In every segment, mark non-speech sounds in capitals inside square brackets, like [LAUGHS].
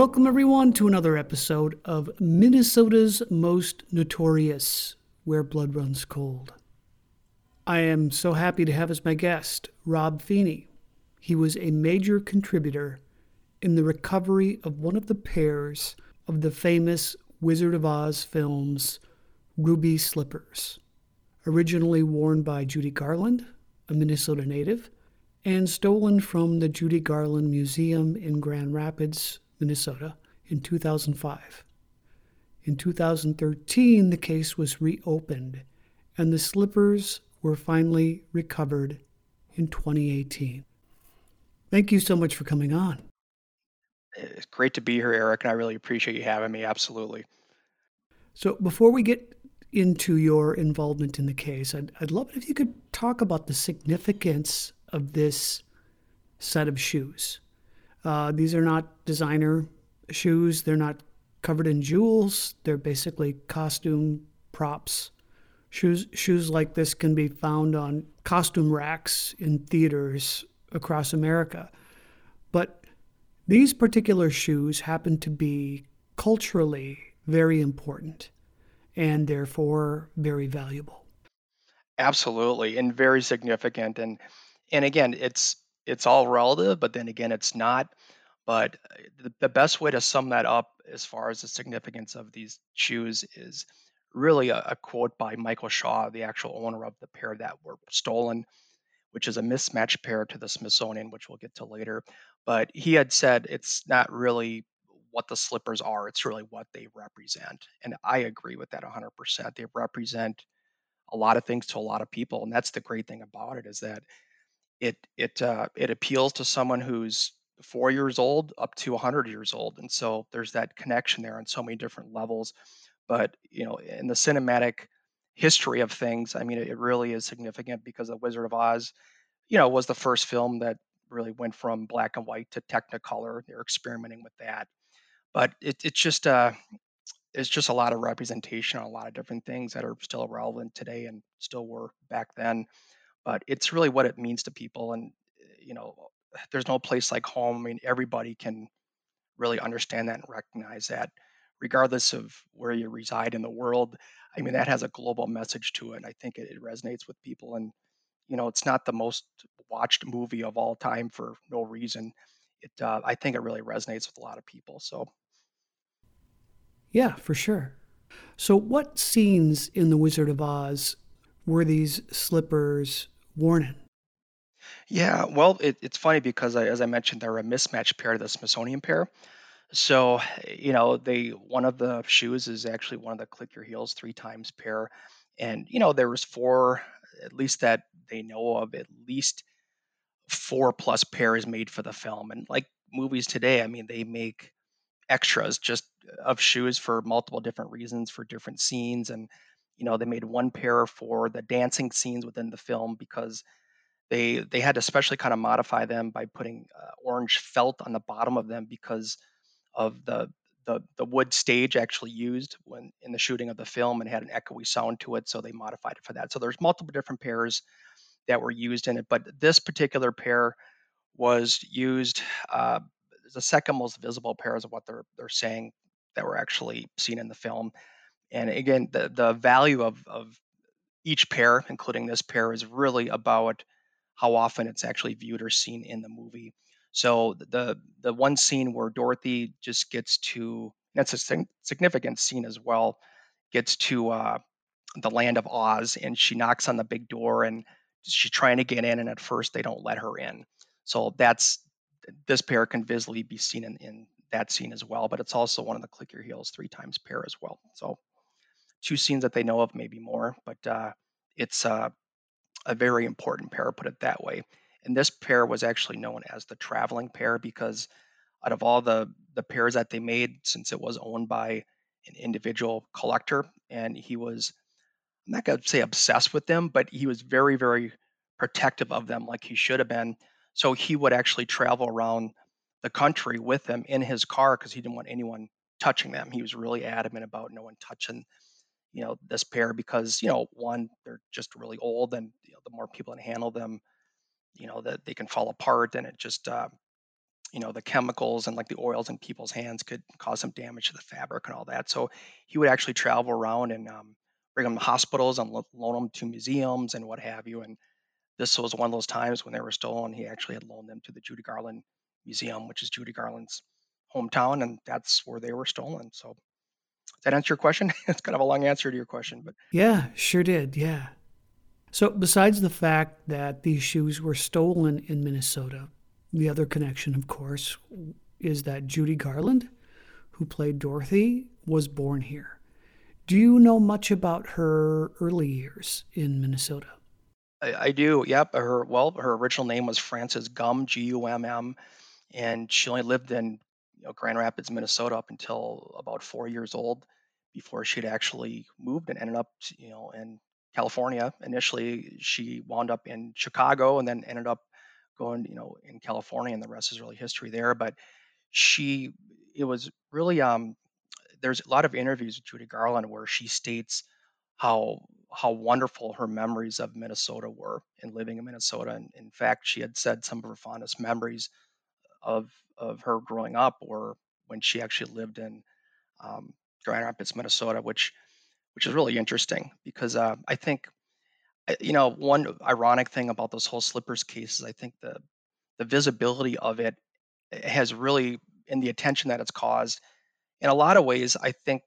Welcome, everyone, to another episode of Minnesota's Most Notorious Where Blood Runs Cold. I am so happy to have as my guest Rob Feeney. He was a major contributor in the recovery of one of the pairs of the famous Wizard of Oz films, Ruby Slippers, originally worn by Judy Garland, a Minnesota native, and stolen from the Judy Garland Museum in Grand Rapids, Minnesota, in 2005. In 2013, the case was reopened, and the slippers were finally recovered in 2018. Thank you so much for coming on. It's great to be here, Eric, and I really appreciate you having me. Absolutely. So, before we get into your involvement in the case, I'd, I'd love it if you could talk about the significance of this set of shoes. Uh, these are not designer shoes. They're not covered in jewels. They're basically costume props. Shoes shoes like this can be found on costume racks in theaters across America. But these particular shoes happen to be culturally very important and therefore very valuable. Absolutely, and very significant. And and again, it's it's all relative, but then again, it's not. But uh, the, the best way to sum that up as far as the significance of these shoes is really a, a quote by Michael Shaw, the actual owner of the pair that were stolen, which is a mismatched pair to the Smithsonian, which we'll get to later. But he had said it's not really what the slippers are, it's really what they represent. And I agree with that 100%. They represent a lot of things to a lot of people. And that's the great thing about it is that it it uh, it appeals to someone who's four years old up to 100 years old and so there's that connection there on so many different levels. But you know in the cinematic history of things i mean it, really is significant because the wizard of oz you know was the first film that really went from black and white to technicolor. They're experimenting with that. But it, it's just uh it's just a lot of representation on a lot of different things that are still relevant today and still were back then but it's really what it means to people and you know there's no place like home i mean everybody can really understand that and recognize that regardless of where you reside in the world. I mean that has a global message to it and i think it, it resonates with people and you know it's not the most watched movie of all time for no reason. It uh, i think it really resonates with a lot of people so. Yeah for sure. So what scenes in the wizard of oz were these slippers worn in? Yeah, well, it, it's funny because I, as I mentioned, they're a mismatched pair the Smithsonian pair. So, you know, they one of the shoes is actually one of the click your heels three times pair, and you know there was four, at least that they know of, at least four plus pairs made for the film. And like movies today, I mean, they make extras just of shoes for multiple different reasons for different scenes and you know they made one pair for the dancing scenes within the film because they they had to especially kind of modify them by putting uh, orange felt on the bottom of them because of the the the wood stage actually used when in the shooting of the film and had an echoey sound to it so they modified it for that. So there's multiple different pairs that were used in it but this particular pair was used uh, the second most visible pairs of what they're they're saying that were actually seen in the film and again the the value of of each pair including this pair is really about how often it's actually viewed or seen in the movie. So the the one scene where Dorothy just gets to that's a significant scene as well, gets to uh, the land of Oz and she knocks on the big door and she's trying to get in and at first they don't let her in. So that's this pair can visibly be seen in, in that scene as well, but it's also one of the click your heels three times pair as well. So two scenes that they know of, maybe more, but uh, it's uh, a very important pair, put it that way. And this pair was actually known as the traveling pair because out of all the the pairs that they made, since it was owned by an individual collector, and he was I'm not gonna say obsessed with them, but he was very, very protective of them, like he should have been. So he would actually travel around the country with them in his car because he didn't want anyone touching them. He was really adamant about no one touching you know this pair because you know one they're just really old and you know, the more people handle them you know that they can fall apart and it just uh, you know the chemicals and like the oils in people's hands could cause some damage to the fabric and all that. So he would actually travel around and um, bring them to hospitals and loan them to museums and what have you and this was one of those times when they were stolen he actually had loaned them to the judy garland museum which is judy garland's hometown and that's where they were stolen so that answer your question? [LAUGHS] it's kind of a long answer to your question, but yeah, sure did. Yeah. So, besides the fact that these shoes were stolen in Minnesota, the other connection, of course, is that Judy Garland, who played Dorothy, was born here. Do you know much about her early years in Minnesota? I, I do. Yep. Her well, her original name was Frances Gumm, G U M M, and she only lived in you know, Grand Rapids, Minnesota, up until about four years old, before she'd actually moved and ended up, you know, in California. Initially, she wound up in Chicago and then ended up going, you know, in California, and the rest is really history there. But she, it was really, um, there's a lot of interviews with Judy Garland where she states how how wonderful her memories of Minnesota were and living in Minnesota. And in fact, she had said some of her fondest memories of of her growing up or when she actually lived in um, Grand Rapids, Minnesota, which which is really interesting because uh, I think uh, you know one ironic thing about this whole slippers case is I think the the visibility of it eh, has really in the attention that it's caused in a lot of ways I think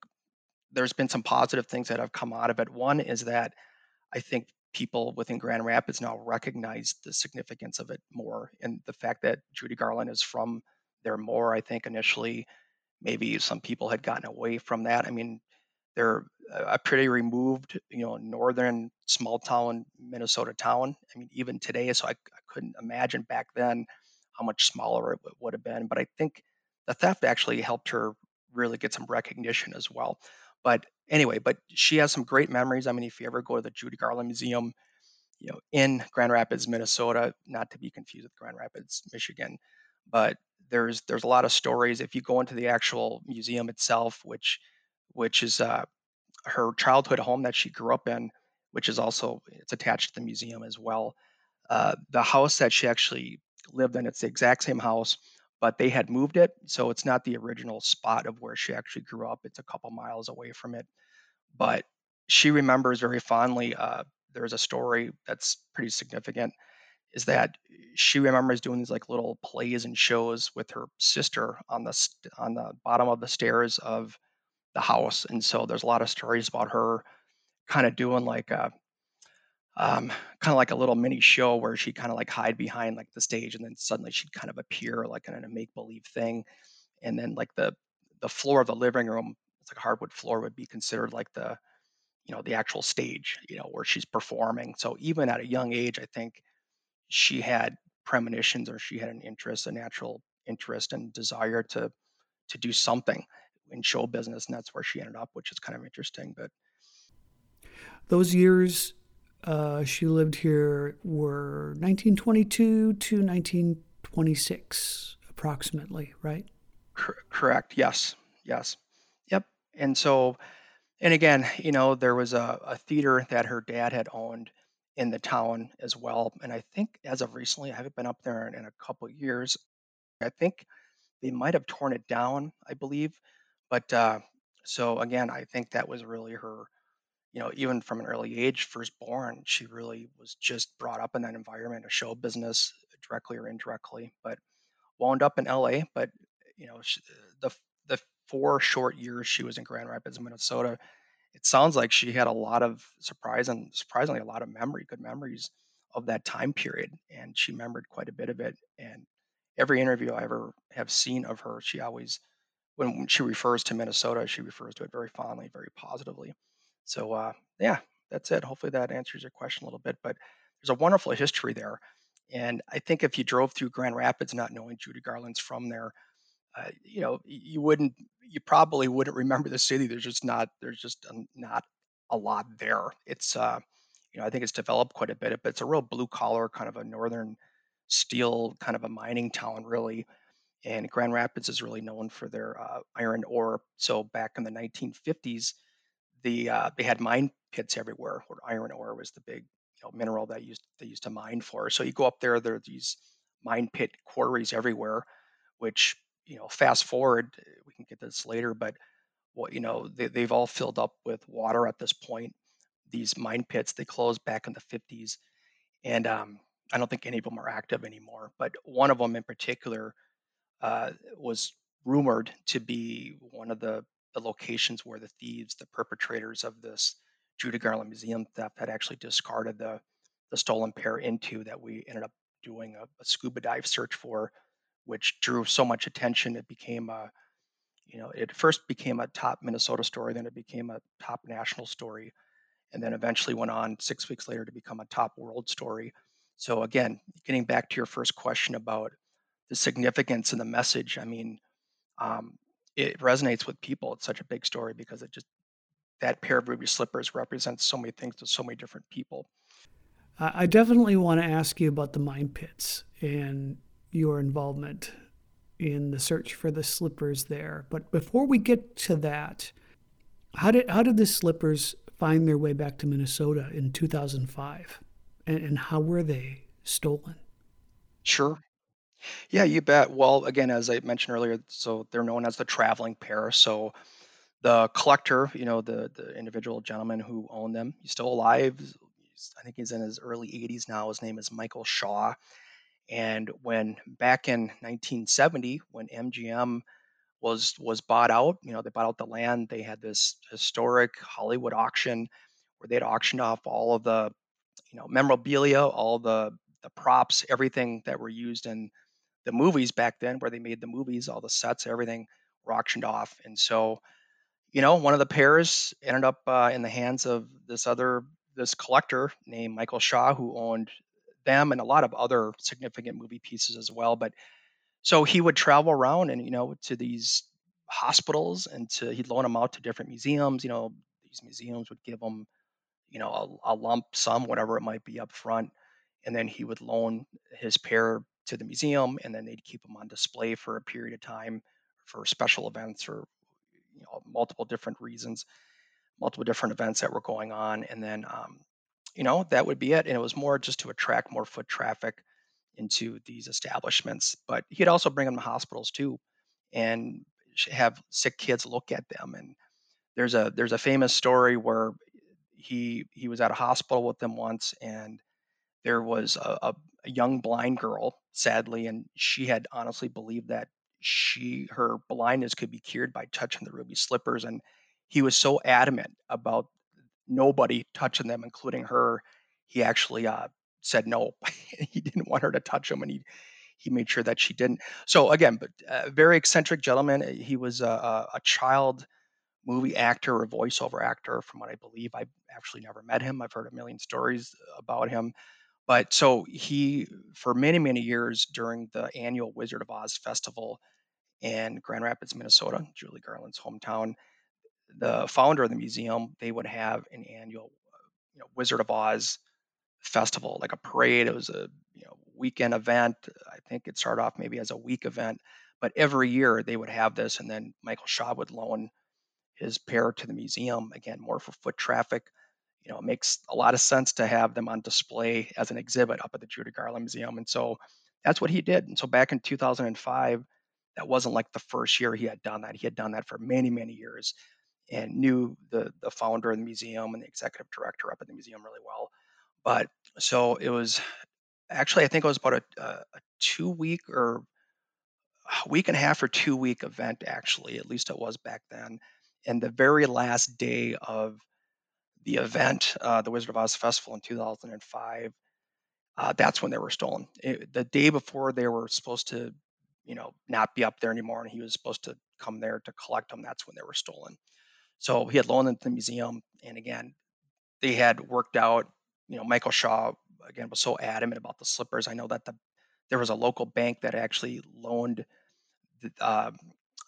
there's been some positive things that have come out of it. One is that I think people within Grand Rapids now recognize the significance of it more, and the fact that Judy Garland is from there more. I think initially, maybe some people had gotten away from that. I mean, they're a pretty removed, you know, northern small town Minnesota town. I mean, even today, so I, I couldn't imagine back then how much smaller it would have been. But I think the theft actually helped her really get some recognition as well. But anyway, but she has some great memories. I mean, if you ever go to the Judy Garland Museum, you know, in Grand Rapids, Minnesota, not to be confused with Grand Rapids, Michigan, but there's there's a lot of stories. If you go into the actual museum itself, which which is uh, her childhood home that she grew up in, which is also it's attached to the museum as well. Uh, the house that she actually lived in, it's the exact same house but they had moved it. So it's not the original spot of where she actually grew up. It's a couple miles away from it. But she remembers very fondly. Uh, there's a story that's pretty significant is that she remembers doing these like little plays and shows with her sister on the st- on the bottom of the stairs of the house and so there's a lot of stories about her kind of doing like a um, kind of like a little mini show where she'd kind of like hide behind like the stage and then suddenly she'd kind of appear like in a make believe thing. And then like the the floor of the living room, it's like a hardwood floor would be considered like the you know the actual stage, you know, where she's performing. So even at a young age, I think she had premonitions or she had an interest, a natural interest and desire to to do something in show business, and that's where she ended up, which is kind of interesting. But those years uh, she lived here were 1922 to 1926, approximately, right? Cor- correct. Yes. Yes. Yep. And so, and again, you know, there was a, a theater that her dad had owned in the town as well. And I think as of recently, I haven't been up there in, in a couple of years. I think they might have torn it down, I believe. But uh, so again, I think that was really her you know, even from an early age, firstborn, she really was just brought up in that environment of show business, uh, directly or indirectly. But wound up in LA. But you know, she, the the four short years she was in Grand Rapids, Minnesota, it sounds like she had a lot of surprise and surprisingly a lot of memory, good memories of that time period, and she remembered quite a bit of it. And every interview I ever have seen of her, she always, when she refers to Minnesota, she refers to it very fondly, very positively. So uh, yeah, that's it. Hopefully that answers your question a little bit. But there's a wonderful history there, and I think if you drove through Grand Rapids not knowing Judy Garland's from there, uh, you know you wouldn't, you probably wouldn't remember the city. There's just not, there's just not a lot there. It's, uh, you know, I think it's developed quite a bit, but it's a real blue collar kind of a northern steel kind of a mining town, really. And Grand Rapids is really known for their uh, iron ore. So back in the 1950s, the uh, they had mine pits everywhere where iron ore was the big you know mineral that used they used to mine for. So you go up there, there are these mine pit quarries everywhere, which you know fast forward we can get this later, but what you know they, they've all filled up with water at this point. These mine pits they closed back in the 50s, and um, I don't think any of them are active anymore. But one of them in particular uh, was rumored to be one of the the locations where the thieves, the perpetrators of this Judy Garland Museum theft, had actually discarded the the stolen pair into that we ended up doing a, a scuba dive search for, which drew so much attention. It became a, you know, it first became a top Minnesota story, then it became a top national story, and then eventually went on six weeks later to become a top world story. So again, getting back to your first question about the significance and the message, I mean, um, it resonates with people. It's such a big story because it just that pair of ruby slippers represents so many things to so many different people. I definitely want to ask you about the mine pits and your involvement in the search for the slippers there. But before we get to that, how did how did the slippers find their way back to Minnesota in 2005, and, and how were they stolen? Sure. Yeah, you bet. Well, again, as I mentioned earlier, so they're known as the traveling pair. So the collector, you know, the the individual gentleman who owned them, he's still alive. He's, I think he's in his early 80s now. His name is Michael Shaw. And when back in 1970, when MGM was was bought out, you know, they bought out the land. They had this historic Hollywood auction where they'd auctioned off all of the, you know, memorabilia, all the the props, everything that were used in the movies back then, where they made the movies, all the sets, everything were auctioned off. And so, you know, one of the pairs ended up uh, in the hands of this other this collector named Michael Shaw, who owned them and a lot of other significant movie pieces as well. But so he would travel around and you know to these hospitals and to he'd loan them out to different museums. You know, these museums would give him you know a, a lump sum, whatever it might be, up front, and then he would loan his pair to the museum, and then they'd keep them on display for a period of time for special events or you know multiple different reasons, multiple different events that were going on, and then um, you know that would be it. And it was more just to attract more foot traffic into these establishments. But he'd also bring them to hospitals too, and have sick kids look at them. And there's a there's a famous story where he he was at a hospital with them once, and there was a, a, a young blind girl, sadly, and she had honestly believed that she her blindness could be cured by touching the ruby slippers, and he was so adamant about nobody touching them, including her. he actually uh, said no. [LAUGHS] he didn't want her to touch him, and he he made sure that she didn't. So again, but uh, very eccentric gentleman. He was a, a, child movie actor or voiceover actor, from what I believe. I've actually never met him. I've heard a million stories about him. But so he, for many, many years during the annual Wizard of Oz festival in Grand Rapids, Minnesota, Judy Garland's hometown, the founder of the museum, they would have an annual, you know, Wizard of Oz festival, like a parade. It was a you know weekend event. I think it started off maybe as a week event, but every year they would have this, and then Michael Shaw would loan his pair to the museum again, more for foot traffic. You know, it makes a lot of sense to have them on display as an exhibit up at the Judy Garland Museum, and so that's what he did. And so back in 2005, that wasn't like the first year he had done that. He had done that for many, many years and knew the the founder of the museum and the executive director up at the museum really well. But so it was actually I think it was about a, uh, a, a two week or a week and a half or two week event actually at least it was back then and the very last day of the event uh, the wizard of oz festival in 2005 uh, that's when they were stolen. It, the day before they were supposed to you know not be up there anymore and he was supposed to come there to collect them that's when they were stolen. So he had loaned them to the museum and again they had worked out you know michael shaw again was so adamant about the slippers. I know that the there was a local bank that actually loaned the, uh,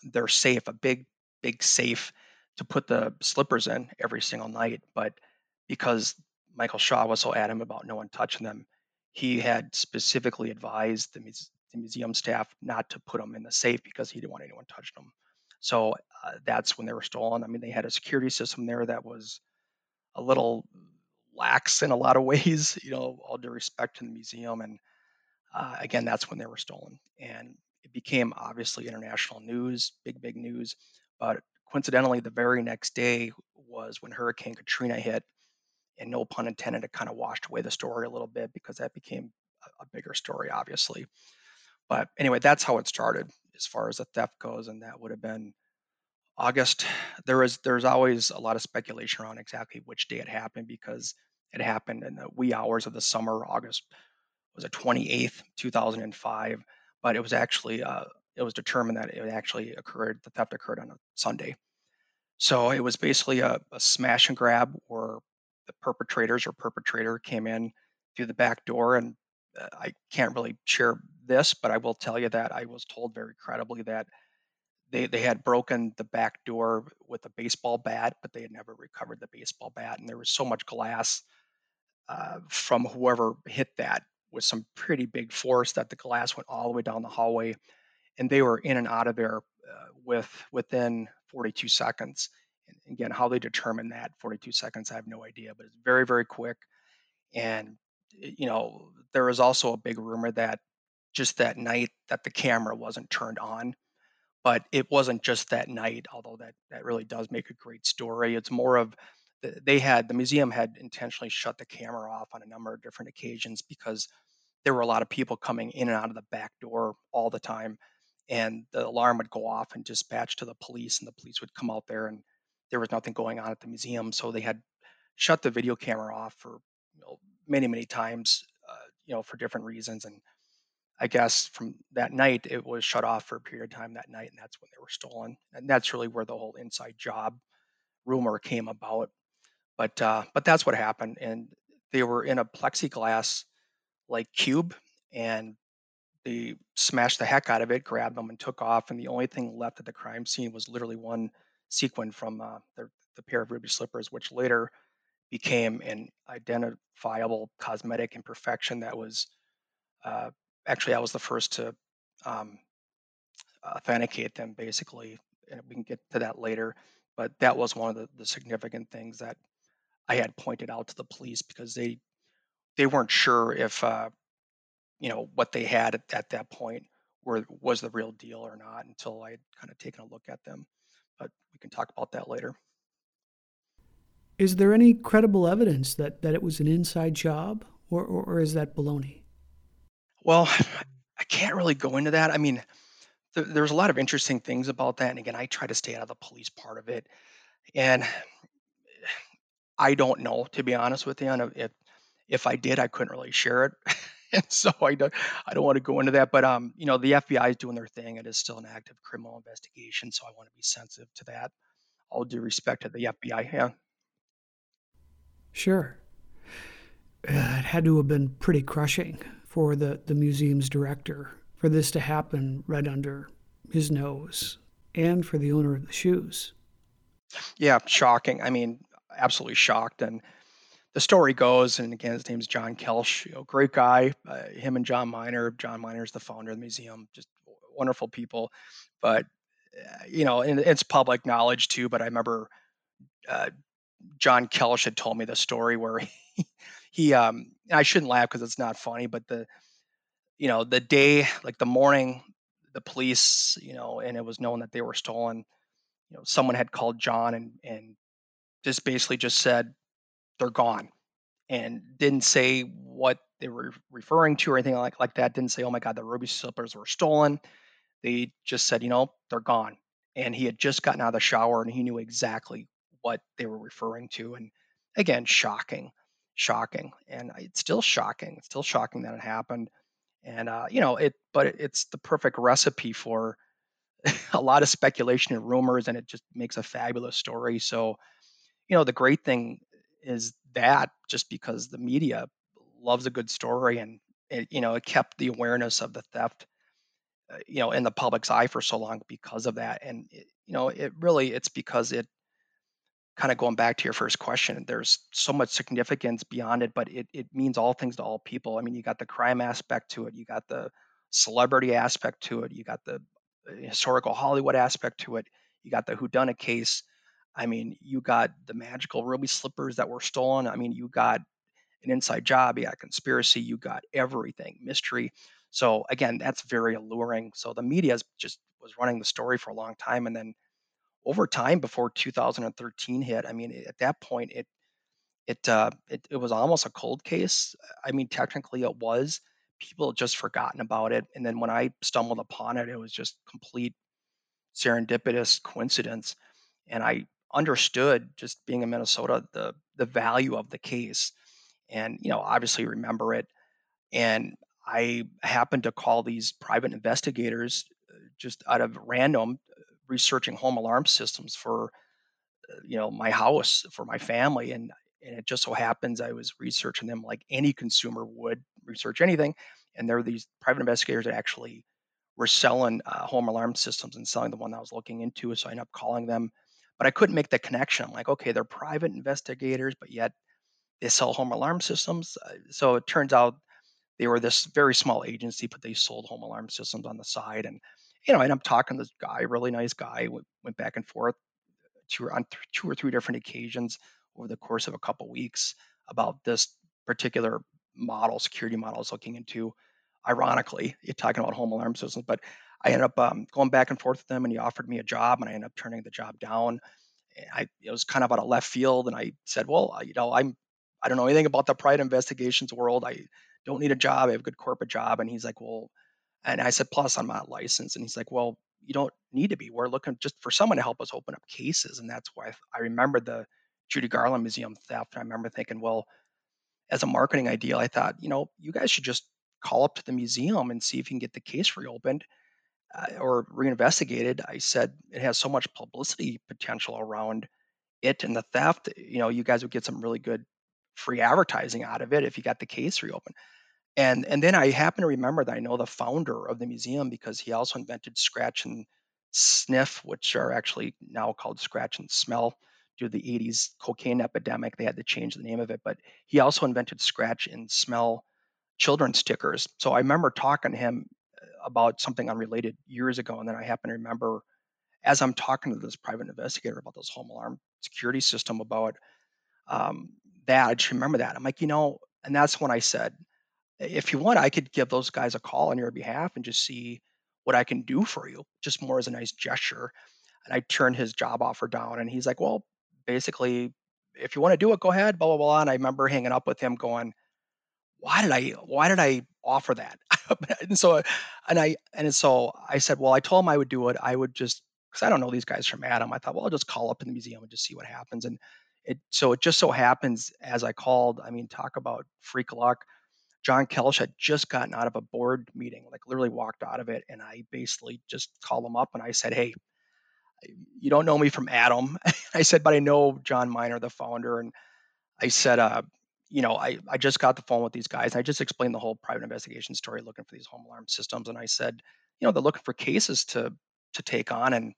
their safe a big big safe to put the slippers in every single night but because michael shaw was so adamant about no one touching them he had specifically advised the, the museum staff not to put them in the safe because he didn't want anyone touching them. So uh, that's when they were stolen. I mean, they had a security system there that was a little lax in a lot of [LAUGHS] ways, you know, all due respect to the museum. And uh, again, that's when they were stolen. And it became obviously international news, big, big news. But coincidentally, the very next day was when Hurricane Katrina hit. And no pun intended, it kind of washed away the story a little bit because that became a, a bigger story, obviously. But anyway, that's how it started as far as the theft goes, and that would have been August. There is there's always a lot of speculation around exactly which day it happened because it happened in the wee hours of the summer. August was it 28th, 2005, but it was actually uh, it was determined that it actually occurred. The theft occurred on a Sunday, so it was basically a, a smash and grab where the perpetrators or perpetrator came in through the back door and uh, I can't really share this, but I will tell you that I was told very credibly that they they had broken the back door with a baseball bat, but they had never recovered the baseball bat, and there was so much glass uh, from whoever hit that with some pretty big force that the glass went all the way down the hallway, and they were in and out of there uh, with within 42 seconds. And again, how they determine that 42 seconds, I have no idea, but it's very very quick, and you know there was also a big rumor that just that night that the camera wasn't turned on. But it wasn't just that night, although that, that really does make a great story. It's more of they had the museum had intentionally shut the camera off on a number of different occasions because there were a lot of people coming in and out of the back door all the time and the alarm would go off and dispatch to the police and the police would come out there and there was nothing going on at the museum so they had shut the video camera off for you know, many many times uh, you know for different reasons and I guess from that night, it was shut off for a period of time that night, and that's when they were stolen. And that's really where the whole inside job rumor came about. But uh, but that's what happened, and they were in a plexiglass like cube, and they smashed the heck out of it, grabbed them, and took off. And the only thing left at the crime scene was literally one sequin from uh, the, the pair of ruby slippers, which later became an identifiable cosmetic imperfection that was uh, actually I was the first to um, authenticate them basically, and we can get to that later. But that was one of the, the significant things that I had pointed out to the police because they they weren't sure if uh, you know what they had at, at that point were was the real deal or not until I had kind of taken a look at them. But we can talk about that later. Is there any credible evidence that, that it was an inside job, or, or, or is that baloney? Well, [SIGHS] I can't really go into that. I mean, th- there's a lot of interesting things about that. And again, I try to stay out of the police part of it. And [SIGHS] I don't know, to be honest with you. And if, if I did, I couldn't really share it. [LAUGHS] [LAUGHS] and so I don't, I don't want to go into that. But um, you know, the FBI is doing their thing. It is still an active criminal investigation, so I want to be sensitive to that. All due respect to the FBI. Yeah. Sure. Uh, it had to have been pretty crushing for the, the museum's director for this to happen right under his nose and for the owner of the shoes. Yeah, shocking. I mean, absolutely shocked. And the story goes, and again, his name's John Kelsch, you know, great guy. Uh, him and John Miner. John Miner is the founder of the museum, just wonderful people. But uh, you know, and it's public knowledge too. But I remember uh, John Kelsch had told me the story where [LAUGHS] he, he um, I shouldn't laugh because it's not funny, but the you know the day, like the morning, the police, you know, and it was known that they were stolen. You know, someone had called John and and just basically just said they're gone and didn't say what they were referring to or anything like, like that. Didn't say, oh my God, the ruby slippers were stolen. They just said, you know, they're gone. And he had just gotten out of the shower and he knew exactly what they were referring to. And again, shocking, shocking. And it's still shocking. It's still shocking that it happened. And, uh, you know, it, but it's the perfect recipe for [LAUGHS] a lot of speculation and rumors. And it just makes a fabulous story. So, you know, the great thing is that just because the media loves a good story and it, you know it kept the awareness of the theft uh, you know in the public's eye for so long because of that. And it, you know it really it's because it kind of going back to your first question there's so much significance beyond it but it, it means all things to all people. I mean you got the crime aspect to it you got the celebrity aspect to it you got the uh, historical hollywood aspect to it you got the who whodunit case I mean, you got the magical ruby slippers that were stolen. I mean, you got an inside job, you got conspiracy, you got everything, mystery. So again, that's very alluring. So the media just was running the story for a long time, and then over time, before 2013 hit, I mean, at that point, it it uh, it, it was almost a cold case. I mean, technically, it was. People had just forgotten about it, and then when I stumbled upon it, it was just complete serendipitous coincidence, and I understood just being in Minnesota the the value of the case, and you know obviously remember it. And I happened to call these private investigators uh, just out of random uh, researching home alarm systems for uh, you know my house for my family. And and it just so happens I was researching them like any consumer would research anything. And there are these private investigators that actually were selling uh, home alarm systems and selling the one I was looking into. So I ended up calling them but I couldn't make the connection. Like, okay, they're private investigators, but yet they sell home alarm systems. Uh, so it turns out they were this very small agency, but they sold home alarm systems on the side. And you know, and I'm talking to this guy, really nice guy, went, went back and forth two, on th- two or three different occasions over the course of a couple weeks about this particular model, security model I was looking into. Ironically, you're talking about home alarm systems, but I ended up um, going back and forth with him, and he offered me a job, and I ended up turning the job down. I it was kind of out of left field, and I said, "Well, you know, I'm I don't know anything about the private investigations world. I don't need a job. I have a good corporate job." And he's like, "Well," and I said, "Plus, I'm not licensed." And he's like, "Well, you don't need to be. We're looking just for someone to help us open up cases." And that's why I remember the Judy Garland Museum theft. And I remember thinking, well, as a marketing idea, I thought, you know, you guys should just call up to the museum and see if you can get the case reopened or reinvestigated, I said it has so much publicity potential around it and the theft. You know, you guys would get some really good free advertising out of it if you got the case reopened. And and then I happen to remember that I know the founder of the museum because he also invented scratch and sniff, which are actually now called scratch and smell due to the 80s cocaine epidemic. They had to change the name of it, but he also invented scratch and smell children's stickers. So I remember talking to him about something unrelated years ago, and then I happen to remember as I'm talking to this private investigator about this home alarm security system about um, that. I just remember that. I'm like, you know, and that's when I said, if you want, I could give those guys a call on your behalf and just see what I can do for you, just more as a nice gesture. And I turned his job offer down, and he's like, well, basically, if you want to do it, go ahead, blah blah blah. And I remember hanging up with him, going, why did I why did I offer that? [LAUGHS] and so and I and so I said, well, I told him I would do it. I would just because I don't know these guys from Adam. I thought, well, I'll just call up in the museum and just see what happens. And it so it just so happens as I called, I mean, talk about freak luck. John Kelsch had just gotten out of a board meeting, like literally walked out of it, and I basically just called him up and I said, "Hey, you don't know me from Adam." [LAUGHS] I said, "But I know John Miner, the founder," and I said, uh, you know, I, I just got the phone with these guys. And I just explained the whole private investigation story, looking for these home alarm systems, and I said, you know, they're looking for cases to to take on, and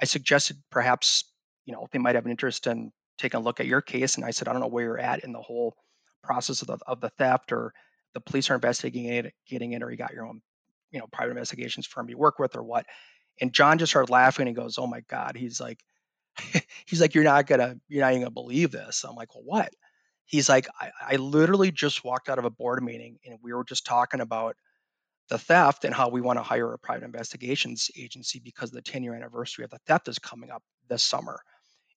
I suggested perhaps, you know, they might have an interest in taking a look at your case. And I said, I don't know where you're at in the whole process of the of the theft, or the police are investigating it, getting it, or you got your own, you know, private investigations firm you work with, or what. And John just started laughing. And he goes, "Oh my God!" He's like, [LAUGHS] he's like, "You're not gonna, you're not even gonna believe this." I'm like, "Well, what?" He's like, I, I literally just walked out of a board meeting and we were just talking about the theft and how we want to hire a private investigations agency because the 10 year anniversary of the theft is coming up this summer.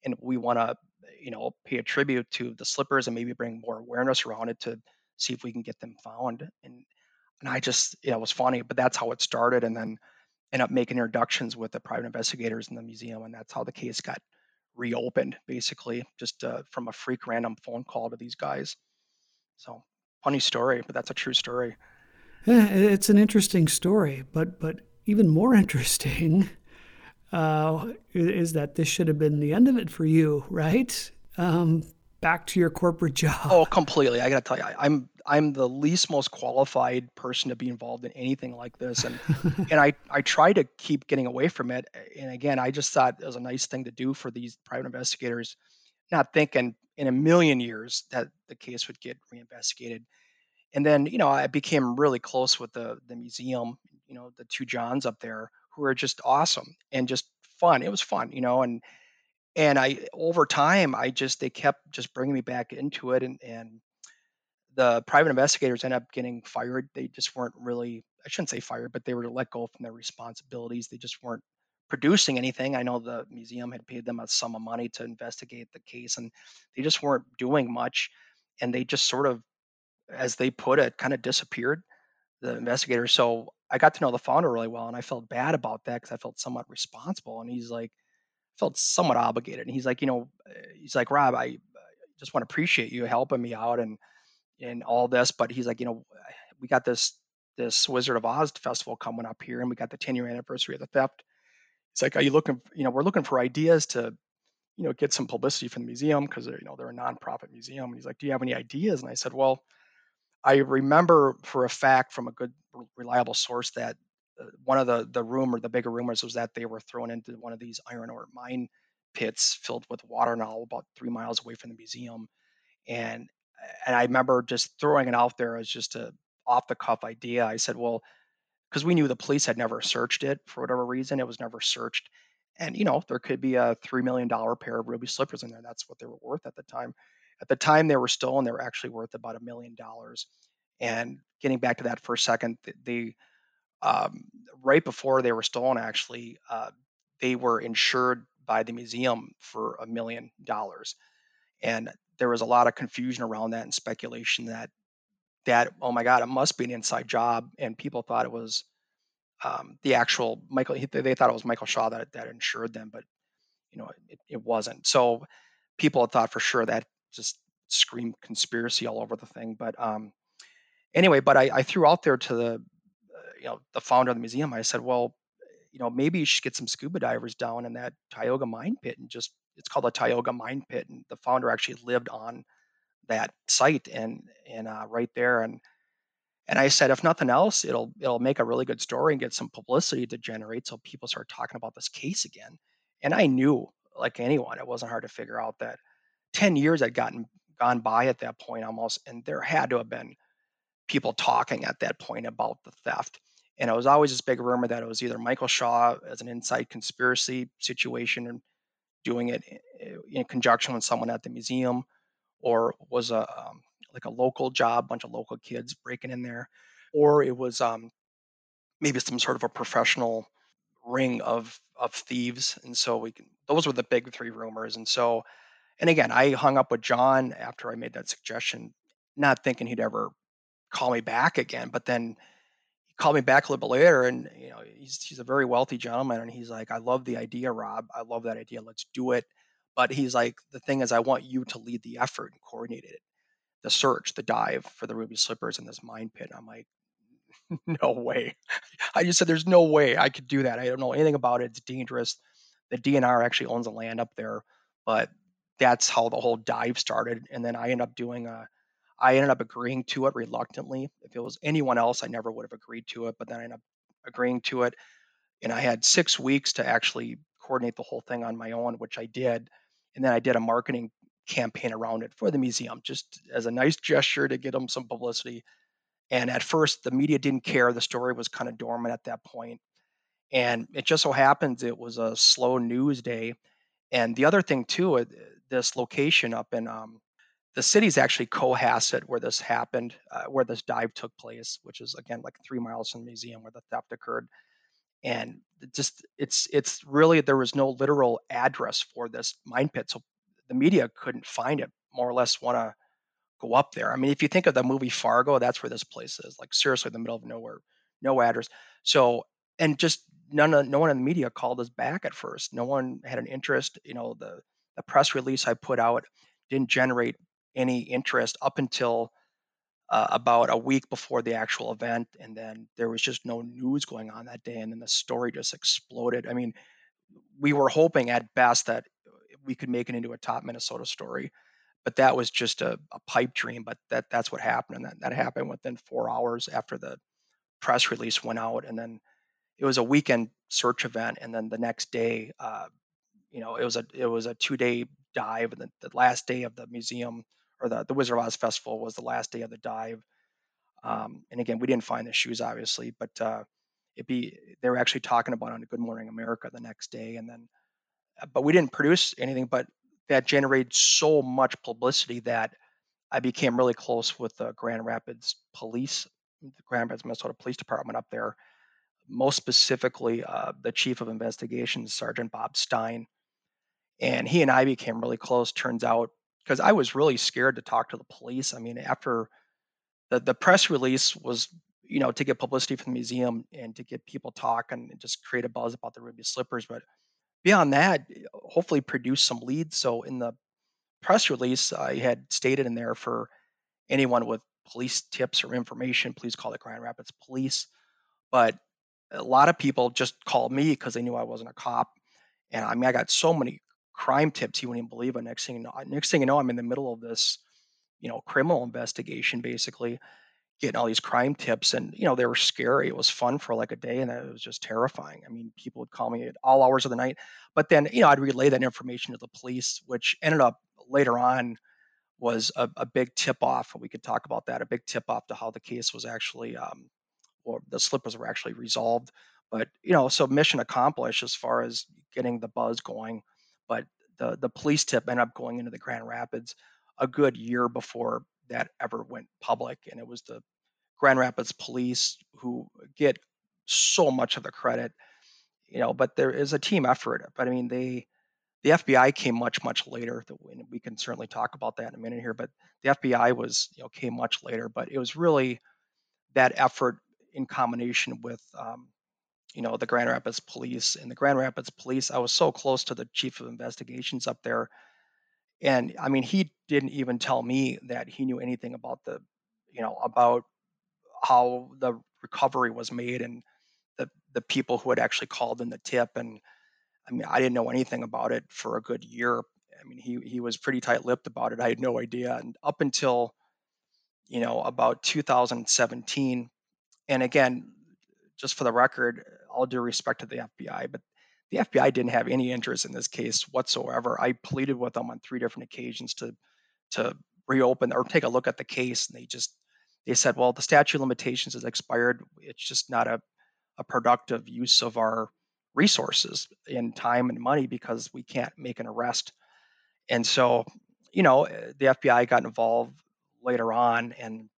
And we want to, you know, pay a tribute to the slippers and maybe bring more awareness around it to see if we can get them found. And and I just, you know, it was funny, but that's how it started. And then end up making introductions with the private investigators in the museum. And that's how the case got reopened, basically, just uh, from a freak random phone call to these guys. So funny story, but that's a true story. Yeah, it's an interesting story, but but even more [LAUGHS] interesting uh, is that this should have been the end of it for you, right? Um, back to your corporate [LAUGHS] job. Oh, completely. I got to tell you, I, I'm I'm the least most qualified person to be involved in anything like this, and [LAUGHS] and I I try to keep getting away from it. And again, I just thought it was a nice thing to do for these private investigators, not thinking in a million years that the case would get reinvestigated. And then you know I became really close with the the museum, you know the two Johns up there who are just awesome and just fun. It was fun, you know, and and I over time I just they kept just bringing me back into it and and the private investigators end up getting fired. They just weren't really, I shouldn't say fired, but they were let go from their responsibilities. They just weren't producing anything. I know the museum had paid them a sum of money to investigate the case, and they just weren't doing much. And they just sort of, as they put it, kind of disappeared, the investigators. So I got to know the founder really well, and I felt bad about that because I felt somewhat responsible. And he's like, felt somewhat obligated. And he's like, you know, uh, he's like, Rob, I just want to appreciate you helping me out and and all this, but he's like, you know, we got this this Wizard of Oz festival coming up here, and we got the 10 year anniversary of the theft. It's like, are you looking? You know, we're looking for ideas to, you know, get some publicity from the museum because you know they're a nonprofit museum. And he's like, do you have any ideas? And I said, well, I remember for a fact from a good reliable source that uh, one of the the rumor, the bigger rumors was that they were thrown into one of these iron ore mine pits filled with water now about three miles away from the museum. And and I remember just throwing it out there as just a off the cuff idea. I said, well, because we knew the police had never searched it for whatever reason, it was never searched. And you know, there could be a three million dollar pair of ruby slippers in there. That's what they were worth at the time. At the time they were stolen, they were actually worth about a million dollars. And getting back to that for a second, the um, right before they were stolen, actually, uh, they were insured by the museum for a million dollars. And there was a lot of confusion around that and speculation that that oh my god it must be an inside job and people thought it was um, the actual michael they thought it was michael shaw that, that insured them but you know it, it wasn't. So people had thought for sure that just screamed conspiracy all over the thing but um, anyway but I, I, threw out there to the uh, you know the founder of the museum i said well you know maybe you should get some scuba divers down in that tioga mine pit and just it's called the Tioga Mine Pit, and the founder actually lived on that site and and uh, right there. And and I said, if nothing else, it'll it'll make a really good story and get some publicity to generate, so people start talking about this case again. And I knew, like anyone, it wasn't hard to figure out that ten years had gotten gone by at that point almost, and there had to have been people talking at that point about the theft. And it was always this big rumor that it was either Michael Shaw as an inside conspiracy situation doing it eh, in conjunction with someone at the museum, or was a um, like a local job, bunch of local kids breaking in there, or it was um, maybe some sort of a professional ring of of thieves. And so we can those were the big three rumors. And so, and again, I hung up with John after I made that suggestion, not thinking he'd ever call me back again. But then called me back a little bit later and you know he's he's a very wealthy gentleman and he's like i love the idea rob i love that idea let's do it but he's like, the thing is, I want you to lead the effort and coordinate it, the search, the dive for the ruby slippers in this mine pit. I'm like, [LAUGHS] no way. I just said, there's no way I could do that. I don't know anything about it. It's dangerous. The DNR actually owns the land up there, but that's how the whole dive started. And then I end up doing a, I ended up agreeing to it reluctantly. If it was anyone else, I never would have agreed to it, but then I ended up agreeing to it. And I had six weeks to actually coordinate the whole thing on my own, which I did. And then I did a marketing campaign around it for the museum, just as a nice gesture to get them some publicity. And at first, the media didn't care. The story was kind of dormant at that point. And it just so happens it was a slow news day. And the other thing, too, uh, this location up in um, the city's actually Cohasset, where this happened, uh, where this dive took place, which is again like three miles from the museum where the theft occurred. And just it's it's really there was no literal address for this mine pit, so the media couldn't find it. More or less, want to go up there. I mean, if you think of the movie Fargo, that's where this place is. Like seriously, in the middle of nowhere, no address. So and just none of no one in the media called us back at first. No one had an interest. You know, the the press release I put out didn't generate any interest up until uh, about a week before the actual event, and then there was just no news going on that day, and then the story just exploded. I mean, we were hoping at best that we could make it into a top Minnesota story, but that was just a, a pipe dream. But that that's what happened, and that, that happened within four hours after the press release went out, and then it was a weekend search event, and then the next day, uh, you know, it was a it was a two day dive, and the, the last day of the museum or the the Wizard of Oz festival was the last day of the dive. Um, and again, we didn't find the shoes obviously, but uh, it be they were actually talking about on Good Morning America the next day, and then uh, but we didn't produce anything, but that generated so much publicity that I became really close with the Grand Rapids Police, the Grand Rapids, Minnesota Police Department up there most specifically uh, the chief of investigations, Sergeant Bob Stein. And he and I became really close, turns out, because I was really scared to talk to the police. I mean, after the, the press release was, you know, to get publicity from the museum and to get people talk and just create a buzz about the ruby slippers. But beyond that, eh, hopefully produce some leads. So in the press release, I had stated in there for anyone with police tips or information, please call the Grand Rapids Police. But a lot of people just called me because they knew I wasn't a cop. And I mean, I got so many crime tips you wouldn't even believe it. Next thing you know, next thing you know, I'm in the middle of this, you know, criminal investigation, basically getting all these crime tips, and you know, they were scary. It was fun for like a day, and it was just terrifying. I mean, people would call me at all hours of the night, but then you know, I'd relay that information to the police, which ended up later on was a, a big tip off. We could talk about that. A big tip off to how the case was actually um, or the slippers were actually resolved. But you know, so mission accomplished as far as getting the buzz going. But the the police tip ended up going into the Grand Rapids a good year before that ever went public, and it was the Grand Rapids police who get so much of the credit, you know. But there is a team effort. But I mean, they the FBI came much much later. And We can certainly talk about that in a minute here. But the FBI was you know came much later. But it was really that effort in combination with um, you know the Grand Rapids Police and the Grand Rapids Police. I was so close to the chief of investigations up there, and I mean he didn't even tell me that he knew anything about the you know about how the recovery was made and the the people who had actually called in the tip and I mean I didn't know anything about it for a good year. I mean he he was pretty tight-lipped about it. I had no idea and up until you know about 2017 and again, just for the record, all due respect to the FBI, but the FBI didn't have any interest in this case whatsoever. I pleaded with them on three different occasions to to reopen or take a look at the case, and they just they said, "Well, the statute of limitations has expired. It's just not a a productive use of our resources in time and money because we can't make an arrest." And so, you know, the FBI got involved later on, and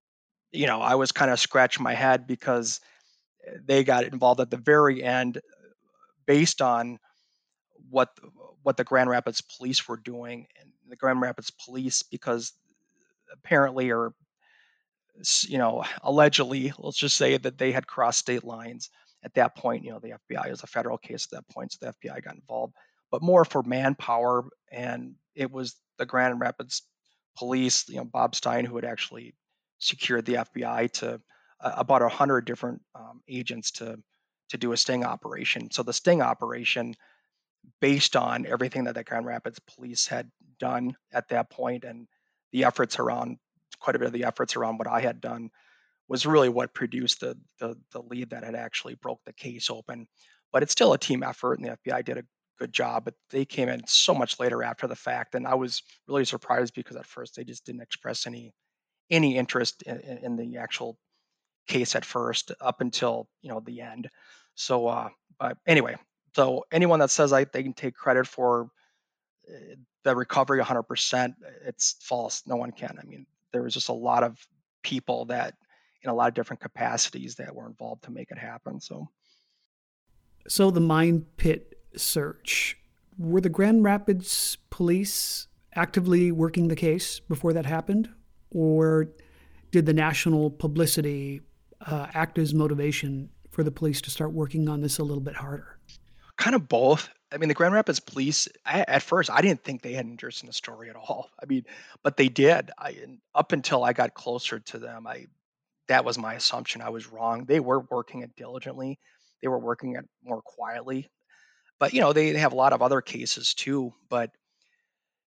you know, I was kind of scratching my head because they got involved at the very end based on what what the Grand Rapids police were doing and the Grand Rapids police because apparently or you know allegedly let's just say that they had crossed state lines at that point you know the FBI is a federal case at that point so the FBI got involved but more for manpower. And it was the Grand Rapids police, you know, Bob Stein, who had actually secured the FBI to about a hundred different um, agents to to do a sting operation. So the sting operation, based on everything that the Grand Rapids police had done at that point, and the efforts around quite a bit of the efforts around what I had done, was really what produced the the, the lead that had actually broke the case open. But it's still a team effort, and the FBI did a good job. But they came in so much later after the fact, and I was really surprised because at first they just didn't express any any interest in, in the actual case at first up until you know the end. So, uh, but anyway, so anyone that says I they can take credit for uh, the recovery 100%, it's false. No one can. I mean, there was just a lot of people that in a lot of different capacities that were involved to make it happen. So, so the mine pit search were the Grand Rapids police actively working the case before that happened, or did the national publicity uh, act as motivation for the police to start working on this a little bit harder? Kind of both. I mean, the Grand Rapids police, I, at first, I didn't think they had interest in the story at all. I mean, but they did. I, up until I got closer to them, I that was my assumption. I was wrong. They were working it diligently. They were working it more quietly. But you know, they, they have a lot of other cases too. But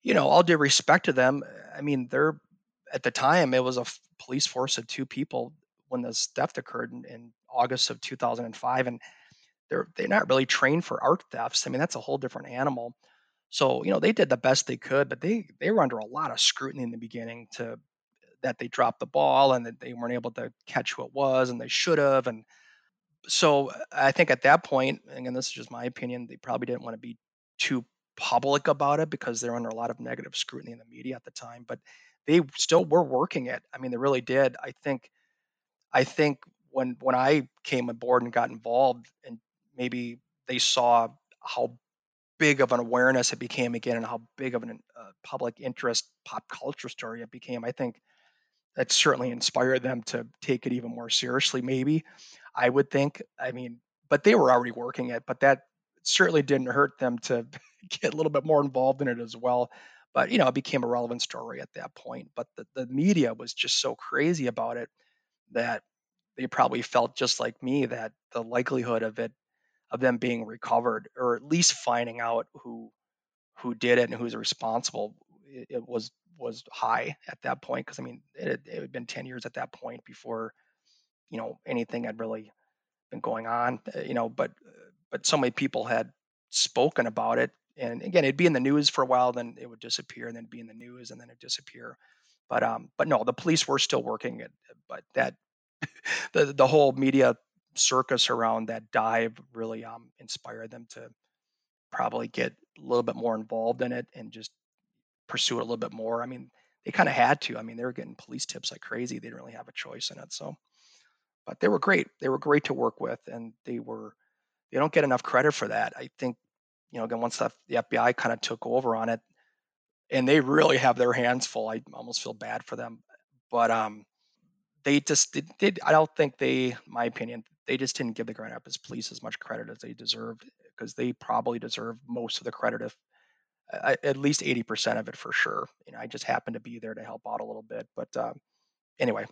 you know, all due respect to them, I mean, they're at the time it was a f- police force of two people when this theft occurred in, in August of 2005, and they're they're not really trained for art thefts. I mean, that's a whole different animal. So you know, they did the best they could, but they they were under a lot of scrutiny in the beginning to that they dropped the ball and that they weren't able to catch who it was, and they should have. And so uh, I think at that point, again, this is just my opinion, they probably didn't want to be too public about it because they're under a lot of negative scrutiny in the media at the time. But they still were working it. I mean, they really did. I think I think when when I came aboard and got involved, and maybe they saw how big of an awareness it became again, and how big of a uh, public interest pop culture story it became. I think that certainly inspired them to take it even more seriously. Maybe I would think. I mean, but they were already working it, but that certainly didn't hurt them to [LAUGHS] get a little bit more involved in it as well. But you know, it became a relevant story at that point. But the, the media was just so crazy about it that they probably felt just like me that the likelihood of it of them being recovered or at least finding out who who did it and who's responsible it, it was was high at that point because i mean it, it had been 10 years at that point before you know anything had really been going on uh, you know but but so many people had spoken about it. And again it'd be in the news for a while then it would disappear and then be in the news and then it'd disappear but um but no the police were still working it but that [LAUGHS] the the whole media circus around that dive really um, inspired them to probably get a little bit more involved in it and just pursue it a little bit more. I mean, they kind of had to. I mean, they were getting police tips like crazy. They didn't really have a choice in it. So, but they were great. They were great to work with, and they were. They don't get enough credit for that. I think, you know, again, once the, the FBI kind of took over on it, and they really have their hands full. I almost feel bad for them, but um, they just did, did, I don't think they, my opinion, they just didn't give the Grand Rapids police as much credit as they deserved because they probably deserve most of the credit if uh, at least 80% of it for sure. You know, I just happened to be there to help out a little bit, but um, anyway,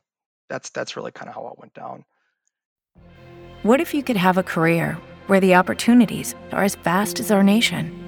that's that's really kind of how it went down. What if you could have a career where the opportunities are as vast as our nation,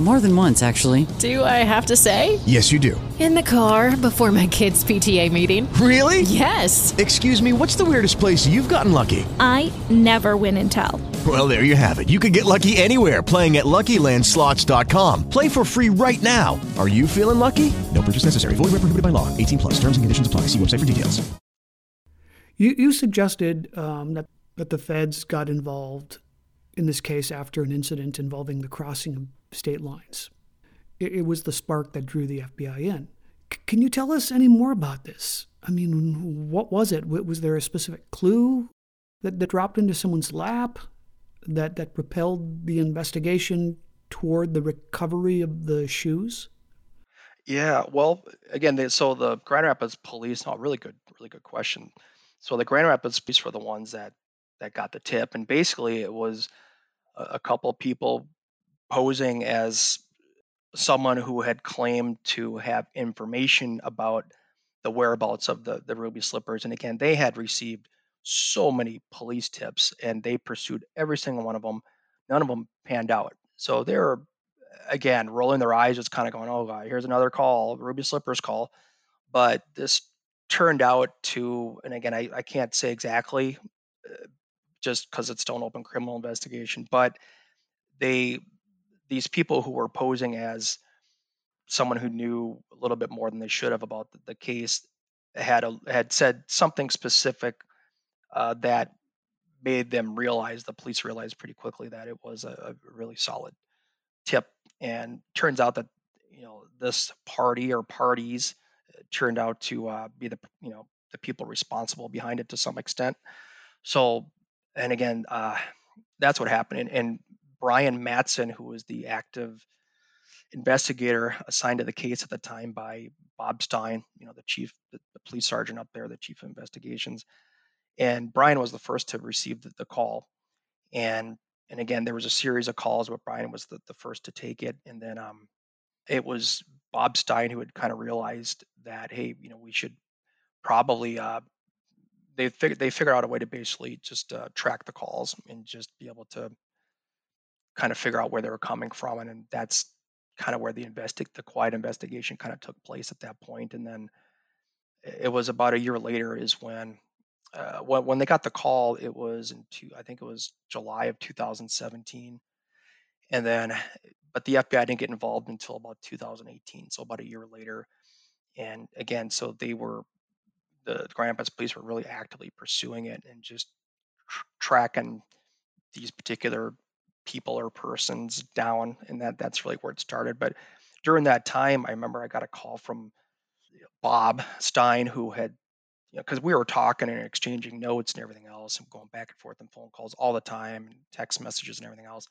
More than once, actually. Do I have to say? Yes, you do. In the car before my kids' PTA meeting. Really? Yes. Excuse me, what's the weirdest place you've gotten lucky? I never win and tell. Well, there you have it. You can get lucky anywhere playing at LuckyLandSlots.com. Play for free right now. Are you feeling lucky? No purchase necessary. Void where prohibited by law. 18 plus. Terms and conditions apply. See website for details. You, you suggested um, that, that the feds got involved in this case after an incident involving the crossing of state lines. It, it was the spark that drew the FBI in. C- can you tell us any more about this? I mean, what was it? Was there a specific clue that, that dropped into someone's lap that, that propelled the investigation toward the recovery of the shoes? Yeah, well, again, they, so the Grand Rapids police, no, really good, really good question. So the Grand Rapids police were the ones that that got the tip, and basically it was a, a couple people posing as someone who had claimed to have information about the whereabouts of the the ruby slippers, and again, they had received so many police tips, and they pursued every single one of them. None of them panned out. So they're again rolling their eyes, just kind of going, "Oh God, here's another call, ruby slippers call." But this turned out to, and again, I, I can't say exactly, uh, just because it's still an open criminal investigation, but they these people who were posing as someone who knew a little bit more than they should have about the, the case had a, had said something specific uh, that made them realize the police realized pretty quickly that it was a, a really solid tip. And turns out that you know this party or parties uh, turned out to uh, be the you know the people responsible behind it to some extent. So and again uh, that's what happened. And, and brian matson who was the active investigator assigned to the case at the time by bob stein you know the chief the, the police sergeant up there the chief of investigations and Brian was the first to receive the, the call. And and again, there was a series of calls, but Brian was the, the first to take it. And then um, it was Bob Stein who had kind of realized that, hey, you know, we should probably uh, they figured they figured out a way to basically just uh, track the calls and just be able to kind of figure out where they were coming from, and, and that's kind of where the investi- the quiet investigation kind of took place at that point. And then it was about a year later is when uh, when, when they got the call, it was in two, I think it was July of 2017. And then, but the FBI didn't get involved until about 2018, so about a year later. And again, so they were, the Grand Rapids police were really actively pursuing it and just tr- tracking these particular people or persons down. And that that's really where it started. But during that time, I remember I got a call from Bob Stein, who had you know, because we were talking and exchanging notes and everything else and going back and forth and phone calls all the time and text messages and everything else.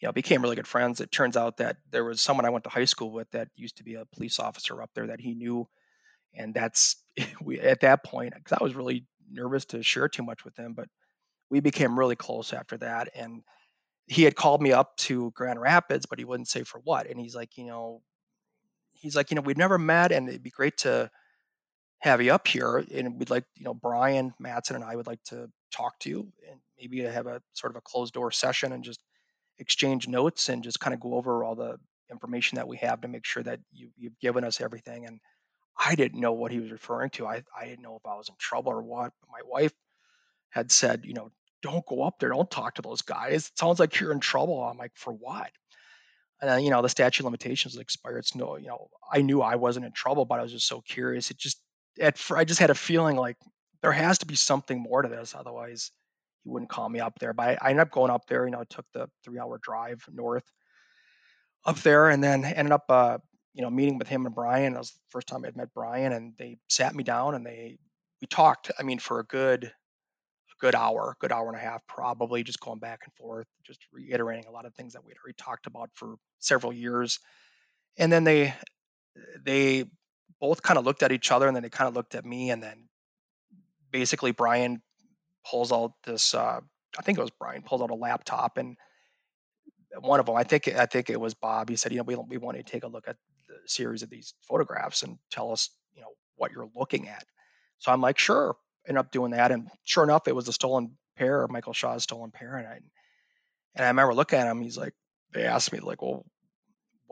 You know, became really good friends. It turns out that there was someone I went to high school with that used to be a police officer up there that he knew. And that's [LAUGHS] we at that point, because I was really nervous to share too much with him, but we became really close after that. And he had called me up to Grand Rapids, but he wouldn't say for what. And he's like, you know, he's like, you know, we've never met and it'd be great to have you up here and we'd like you know brian matson and i would like to talk to you and maybe have a sort of a closed door session and just exchange notes and just kind of go over all the information that we have to make sure that you, you've given us everything and i didn't know what he was referring to I, I didn't know if i was in trouble or what but my wife had said you know don't go up there don't talk to those guys it sounds like you're in trouble i'm like for what and then, you know the statute limitations expired it's no you know i knew i wasn't in trouble but i was just so curious it just at I just had a feeling like there has to be something more to this, otherwise he wouldn't call me up there. But I, I ended up going up there. You know, I took the three-hour drive north up there, and then ended up, uh, you know, meeting with him and Brian. That was the first time I'd met Brian, and they sat me down and they we talked. I mean, for a good good hour, good hour and a half, probably just going back and forth, just reiterating a lot of things that we'd already talked about for several years. And then they they both kind of looked at each other and then they kind of looked at me and then basically Brian pulls out this uh, I think it was Brian pulls out a laptop and one of them I think I think it was Bob he said you know we we want to take a look at the series of these photographs and tell us you know what you're looking at so I'm like sure end up doing that and sure enough it was a stolen pair Michael Shaw's stolen pair and I and I remember looking at him he's like they asked me like well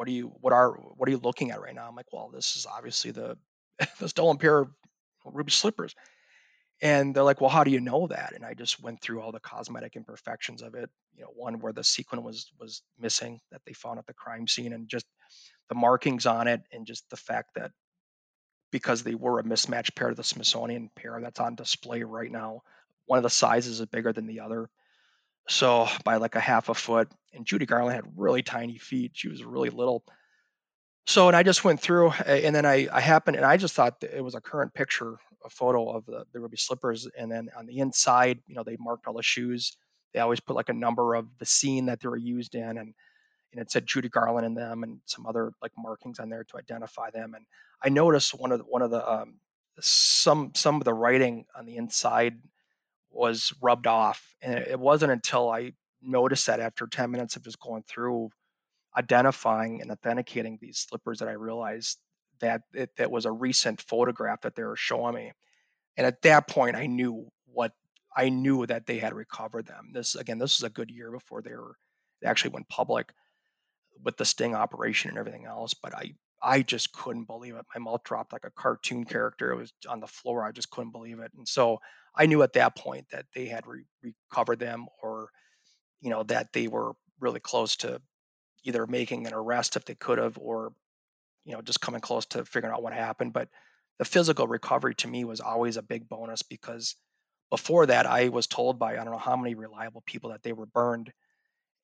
what are you what are what are you looking at right now? I'm like, well, this is obviously the [LAUGHS] the stolen pair of ruby slippers. And they're like, well, how do you know that? And I just went through all the cosmetic imperfections of it. You know, one where the sequin was was missing that they found at the crime scene, and just the markings on it, and just the fact that because they were a mismatched pair of the Smithsonian pair that's on display right now, one of the sizes is bigger than the other. So by like a half a foot. And Judy Garland had really tiny feet. She was really little. So and I just went through and then I I happened and I just thought it was a current picture, a photo of the the ruby slippers. And then on the inside, you know, they marked all the shoes. They always put like a number of the scene that they were used in and and it said Judy Garland in them and some other like markings on there to identify them. And I noticed one of the, one of the um, some some of the writing on the inside was rubbed off, and it wasn't until I noticed that after 10 minutes of just going through identifying and authenticating these slippers that I realized that it, that was a recent photograph that they were showing me. And at that point, I knew what I knew that they had recovered them. This again, this was a good year before they were they actually went public with the sting operation and everything else. But I I just couldn't believe it. My mouth dropped like a cartoon character. It was on the floor. I just couldn't believe it. And so I knew at that point that they had re- recovered them, or you know that they were really close to either making an arrest if they could have, or you know just coming close to figuring out what happened. But the physical recovery to me was always a big bonus because before that I was told by I don't know how many reliable people that they were burned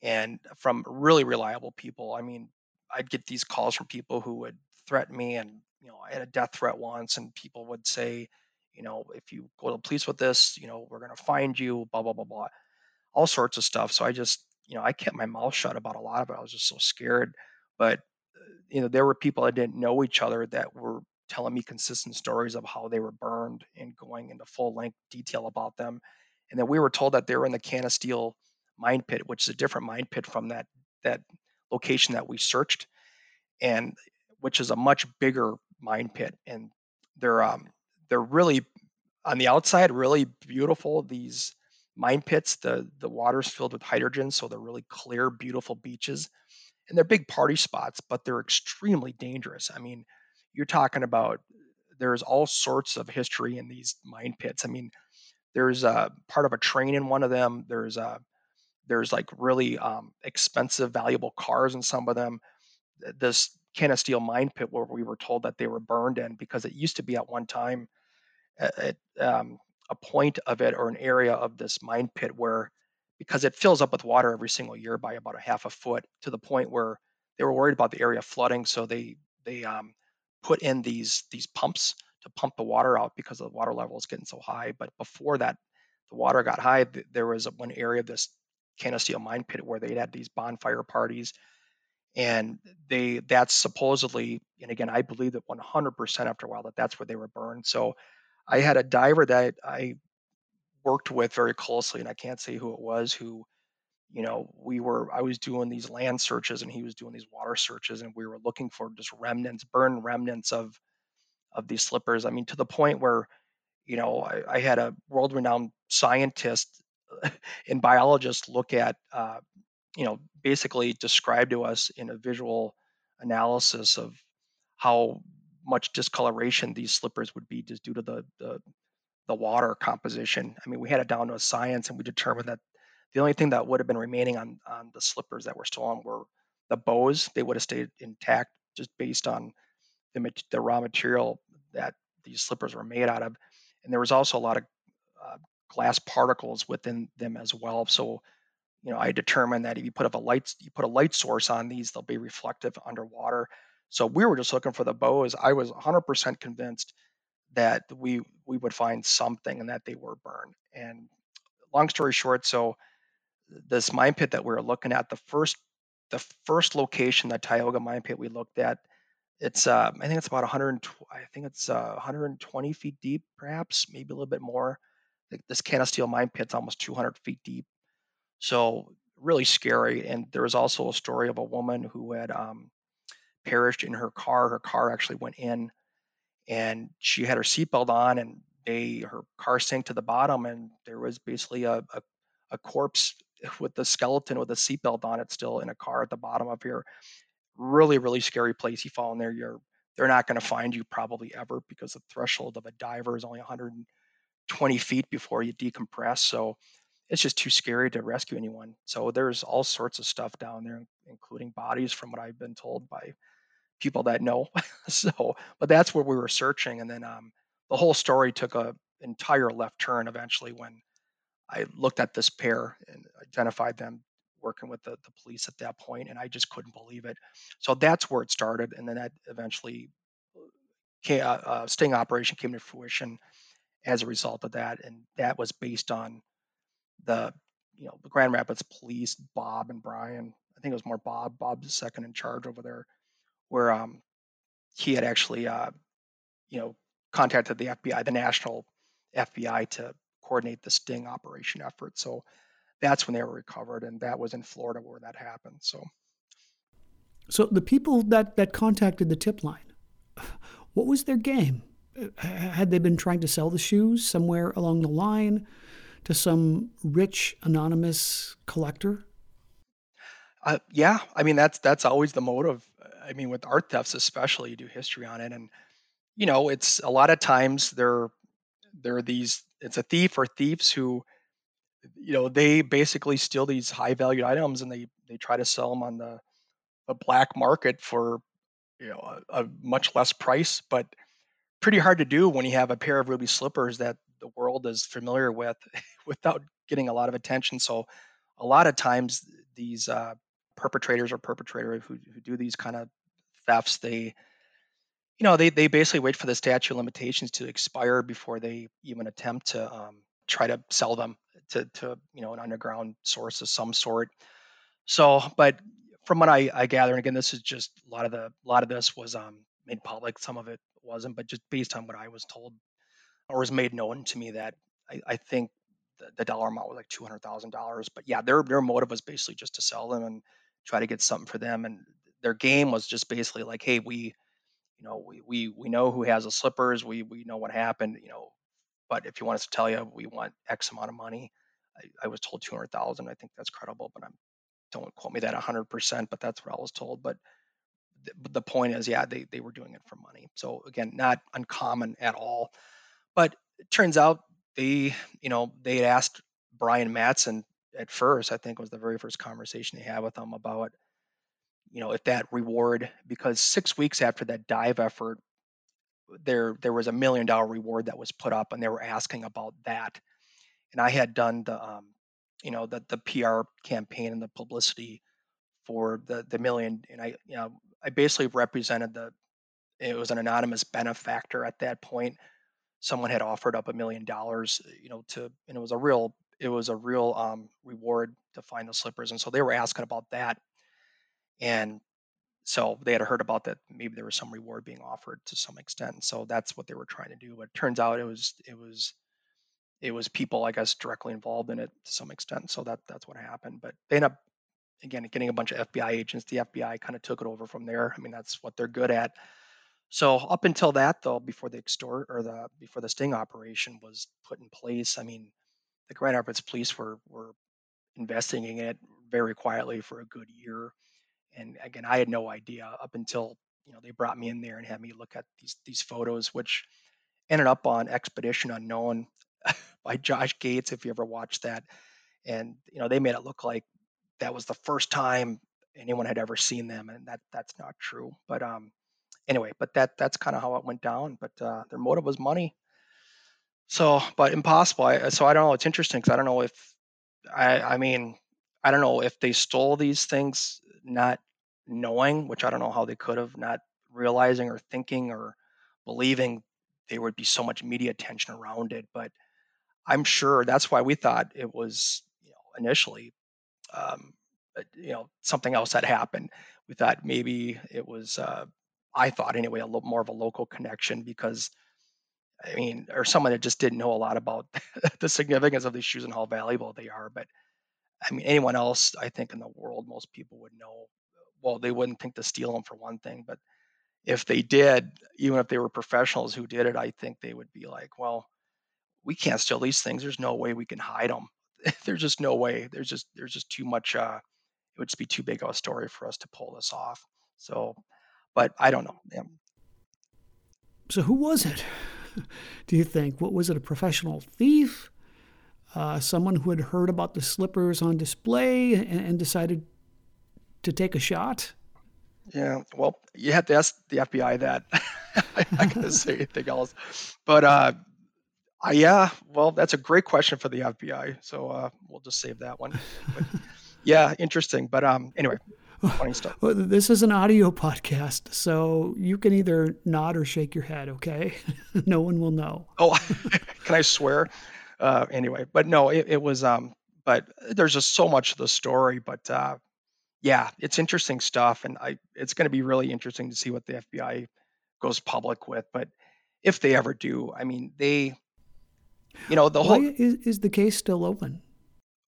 and from really reliable people. I mean, I'd get these calls from people who would threaten me, and you know, I had a death threat once, and people would say, you know, if you go to the police with this, you know, we're gonna find you, blah blah blah blah, all sorts of stuff. So I just, you know, I kept my mouth shut about a lot of it. I was just so scared. But uh, you know, there were people that didn't know each other that were telling me consistent stories of how they were burned and going into full length detail about them. And then we were told that they were in the Canisteo mine pit, which is a different mine pit from that that location that we searched, and which is a much bigger mine pit. And they're um, they're really on the outside really beautiful. These mine pits, the the water's filled with hydrogen, so they're really clear, beautiful beaches, and they're big party spots, but they're extremely dangerous. I mean, you're talking about there's all sorts of history in these mine pits. I mean, there's a part of a train in one of them. There's a there's like really um, expensive, valuable cars in some of them. This Canisteo mine pit where we were told that they were burned in because it used to be at one time at, um, a point of it or an area of this mine pit where because it fills up with water every single year by about a half a foot to the point where they were worried about the area flooding so they they um, put in these these pumps to pump the water out because the water level is getting so high but before that the water got high there was one area of this Canisteo mine pit where they had these bonfire parties. And they that's supposedly, and again, I believe that 100% after a while that that's where they were burned. So I had a diver that I worked with very closely, and I can't say who it was, who, you know, we were, I was doing these land searches and he was doing these water searches, and we were looking for just remnants, burned remnants of of these slippers. I mean, to the point where, you know, I, I had a world renowned scientist and biologists look at, uh, you know, basically describe to us in a visual analysis of how much discoloration these slippers would be just due to the, the the water composition. I mean, we had it down to a science, and we determined that the only thing that would have been remaining on on the slippers that were still on were the bows. They would have stayed intact just based on the the raw material that these slippers were made out of. And there was also a lot of uh, glass particles within them as well. So, you know, I determined that if you put up a light, you put a light source on these, they'll be reflective underwater. So we were just looking for the bows. I was 100% convinced that we we would find something and that they were burned. And long story short, so this mine pit that we were looking at, the first the first location, the Tioga mine pit we looked at, it's uh, I think it's about 100. I think it's uh, 120 feet deep, perhaps maybe a little bit more this Canisteo mine pit's almost 200 feet deep. So really scary. And there was also a story of a woman who had um, perished in her car. Her car actually went in, and she had her seatbelt on, and they her car sank to the bottom, and there was basically a, a, a corpse [LAUGHS] with the skeleton with a seatbelt on it still in a car at the bottom of here. Really, really scary place. You fall in there, you're they're not going to find you probably ever because the threshold of a diver is only 100 20 feet before you decompress. So it's just too scary to rescue anyone. So there's all sorts of stuff down there, including bodies, from what I've been told by people that know. [LAUGHS] so, but that's where we were searching, and then um, the whole story took a entire left turn eventually when I looked at this pair and identified them working with the, the police at that point, and I just couldn't believe it. So that's where it started, and then that eventually came, uh, uh, sting operation came to fruition as a result of that, and that was based on the you know the Grand Rapids police, Bob and Brian. I think it was more Bob. Bob's second in charge over there, where um, he had actually uh, you know contacted the FBI, the national FBI, to coordinate the sting operation effort. So that's when they were recovered, and that was in Florida where that happened. So, so the people that that contacted the tip line, [SIGHS] what was their game? Had they been trying to sell the shoes somewhere along the line to some rich anonymous collector? Uh, yeah, I mean that's that's always the motive. I mean, with art thefts especially, you do history on it, and you know, it's a lot of times there there are these. It's a thief or thieves who you know they basically steal these high valued items and they they try to sell them on the the black market for you know a, a, much less price but pretty hard to do when you have a pair of ruby slippers that the world is familiar with [LAUGHS] without getting a lot of attention so a lot of times these uh, perpetrators or perpetrators who, who do these kind of thefts they you know they, they basically wait for the statute of limitations to expire before they even attempt to um, try to sell them to, to you know an underground source of some sort. So, but from what I, I gather, and again, this is just a lot of the a lot of this was um, made public. Some of it wasn't, but just based on what I was told or was made known to me, that I, I think the, the, dollar amount was like two hundred thousand dollars. But yeah, their their motive was basically just to sell them and try to get something for them, and their game was just basically like, hey, we you know we we we know who has the slippers we we know what happened you know but if you want us to tell you we want X amount of money, I, I was told 200,000. I think that's credible, but I'm don't quote me that 100%, but that's what I was told. But the, the point is, yeah, they, they were doing it for money. So again, not uncommon at all. But it turns out they, you know, they had asked Brian Matson at first, I think was the very first conversation they had with him about, you know, if that reward, because six weeks after that dive effort, there there was a million dollar reward that was put up and they were asking about that and i had done the um, you know the the pr campaign and the publicity for the the million and i you know i basically represented the it was an anonymous benefactor at that point. Someone had offered up a million dollars you know to and it was a real it was a real um, reward to find the slippers and so they were asking about that. And so they had heard about that maybe there was some reward being offered to some extent so that's what they were trying to do but it turns out it was it was it was people i guess directly involved in it to some extent so that that's what happened but they ended up again getting a bunch of fbi agents the fbi kind of took it over from there. I mean that's what they're good at. So up until that though before the extort or the before the sting operation was put in place i mean the grand rapids police were were investigating it very quietly for a good year. And again i had no idea up until you know they brought me in there and had me look at these these photos which ended up on expedition unknown [LAUGHS] by josh gates if you ever watched that. And you know they made it look like that was the first time anyone had ever seen them and that that's not true but um anyway but that that's kind of how it went down but uh, their motive was money so but impossible I, so i don't know it's interesting because i don't know if i i mean i don't know if they stole these things not knowing, which I don't know how they could have, not realizing or thinking or believing there would be so much media attention around it. But I'm sure that's why we thought it was, you know, initially, um, uh, you know, something else had happened. We thought maybe it was, uh, I thought anyway, a little more of a local connection because, I mean, or someone that just didn't know a lot about [LAUGHS] the significance of these shoes and how valuable they are. But I mean, anyone else, I think, in the world, most people would know well, they wouldn't think to steal them for one thing, but if they did, even if they were professionals who did it, I think they would be like, well, we can't steal these things. There's no way we can hide them. [LAUGHS] there's just no way. There's just there's just too much. Uh, it would just be too big of a story for us to pull this off. So, but I don't know. Yeah. So who was it? Do you think? What was it? A professional thief? Uh, someone who had heard about the slippers on display and, and decided to take a shot? Yeah, well, you have to ask the FBI that. I, [LAUGHS] I gotta [LAUGHS] say anything else, but uh, Uh, yeah, well, that's a great question for the FBI. So uh, we'll just save that one. But, [LAUGHS] yeah, interesting. But um, anyway, funny stuff. Well, this is an audio podcast, so you can either nod or shake your head. Okay, [LAUGHS] no one will know. Oh, [LAUGHS] can I swear? Uh, anyway, but no, it, it was um, but there's just so much of the story. But uh, yeah, it's interesting stuff, and I it's going to be really interesting to see what the FBI goes public with. But if they ever do, I mean, they, you know, the Why whole. is, is the case still open?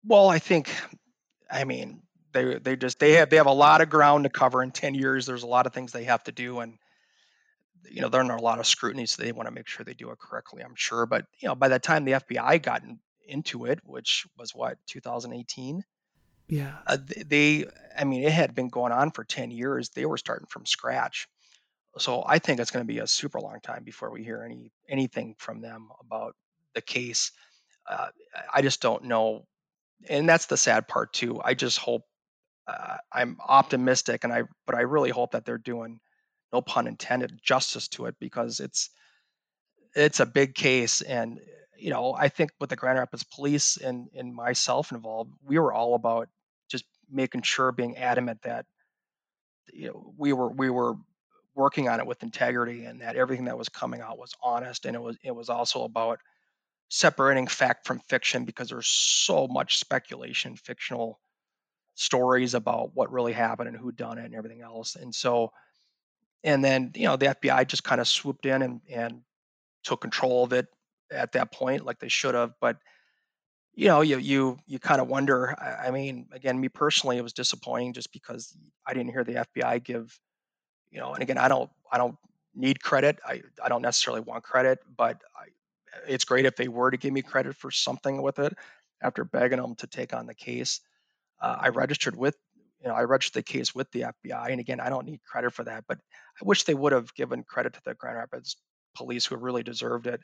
Well, I think, I mean, they they just they have they have a lot of ground to cover in ten years. There's a lot of things they have to do, and you know they're under a lot of scrutiny, so they want to make sure they do it correctly. I'm sure, but you know, by the time the FBI got in, into it, which was what 2018, Yeah. uh, th- they, I mean, it had been going on for ten years. They were starting from scratch, so I think it's going to be a super long time before we hear any anything from them about the case. Uh, I just don't know, and that's the sad part too. I just hope uh, I'm optimistic, and I but I really hope that they're doing, no pun intended, justice to it because it's it's a big case, and you know I think with the Grand Rapids Police and and myself involved, we were all about just making sure, being adamant that you know we were we were working on it with integrity, and that everything that was coming out was honest, and it was it was also about separating fact from fiction because there's so much speculation, fictional stories about what really happened and who done it and everything else. And so, and then you know the FBI just kind of swooped in and and took control of it at that point, like they should have. But you know, you you you kind of wonder. I, I mean, again, me personally, it was disappointing just because I didn't hear the FBI give. You know, and again, I don't I don't need credit. I I don't necessarily want credit, but I, it's great if they were to give me credit for something with it after begging them to take on the case uh, I registered with, you know, I registered the case with the FBI. And again, I don't need credit for that, but I wish they would have given credit to the Grand Rapids police who really deserved it.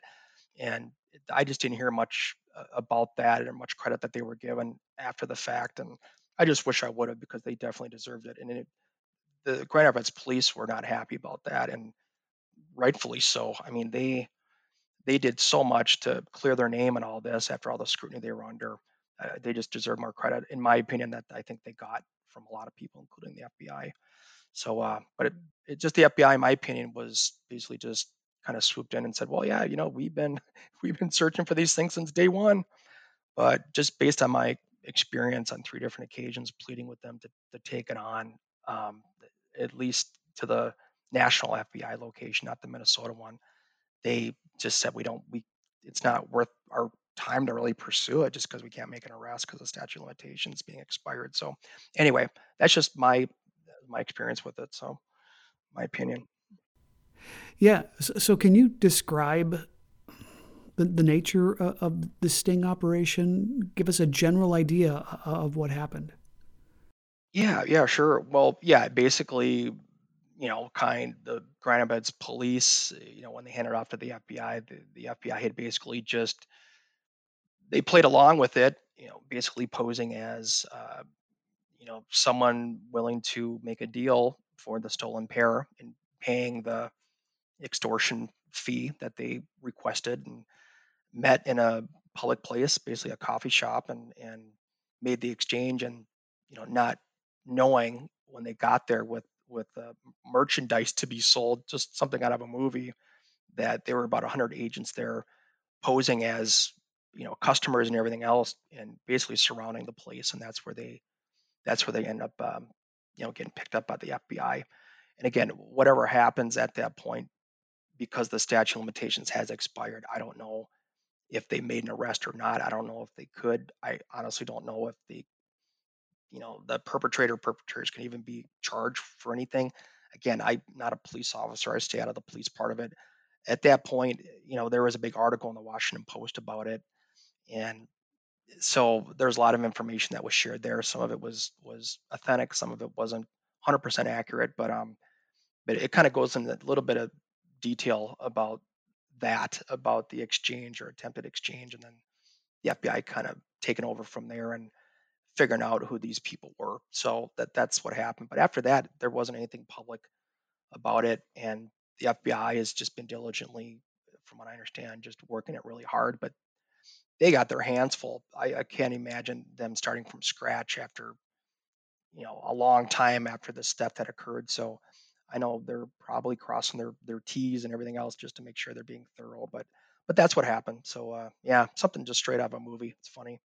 And I just didn't hear much uh, about that and much credit that they were given after the fact. And I just wish I would have because they definitely deserved it. And it, the Grand Rapids police were not happy about that, and rightfully so. I mean, they they did so much to clear their name and all this after all the scrutiny they were under. Uh, they just deserve more credit, in my opinion, that I think they got from a lot of people, including the FBI. So, uh, but it, it just the FBI, in my opinion, was basically just kind of swooped in and said, "Well, yeah, you know, we've been [LAUGHS] we've been searching for these things since day one." But just based on my experience on three different occasions, pleading with them to, to take it on, um, at least to the national FBI location, not the Minnesota one, they just said we don't we it's not worth our time to really pursue it just because we can't make an arrest because the statute of limitations being expired. So anyway, that's just my uh, my experience with it. So my opinion. Yeah. So, so can you describe the, the nature of, of the sting operation? Give us a general idea of what happened. Yeah, yeah, sure. Well, yeah, basically, you know, kind the Grand Rapids police, you know, when they handed off to the FBI, the, the FBI had basically just they played along with it, you know, basically posing as uh, you know someone willing to make a deal for the stolen pair and paying the extortion fee that they requested and met in a public place, basically a coffee shop, and and made the exchange and you know not knowing when they got there with with uh, merchandise to be sold, just something out of a movie, that there were about 100 agents there posing as you know customers and everything else, and basically surrounding the place, and that's where they that's where they end up um, you know getting picked up by the FBI. And again, whatever happens at that point, because the statute of limitations has expired, I don't know if they made an arrest or not. I don't know if they could. I honestly don't know if the you know the perpetrator perpetrators can even be charged for anything. Again, I'm not a police officer. I stay out of the police part of it. At that point, you know, there was a big article in the Washington Post about it, and so there's a lot of information that was shared there. Some of it was was authentic, some of it wasn't 100% accurate, but um, but it kind of goes into a little bit of detail about that, about the exchange or attempted exchange, and then the FBI kind of taken over from there and figuring out who these people were. So that that's what happened. But after that, there wasn't anything public about it, and the FBI has just been diligently from what I understand, just working it really hard. But they got their hands full. I, I can't imagine them starting from scratch after you know a long time after the theft had occurred. So I know they're probably crossing their their T's and everything else just to make sure they're being thorough. But but that's what happened. So uh, yeah, something just straight out of a movie. It's funny,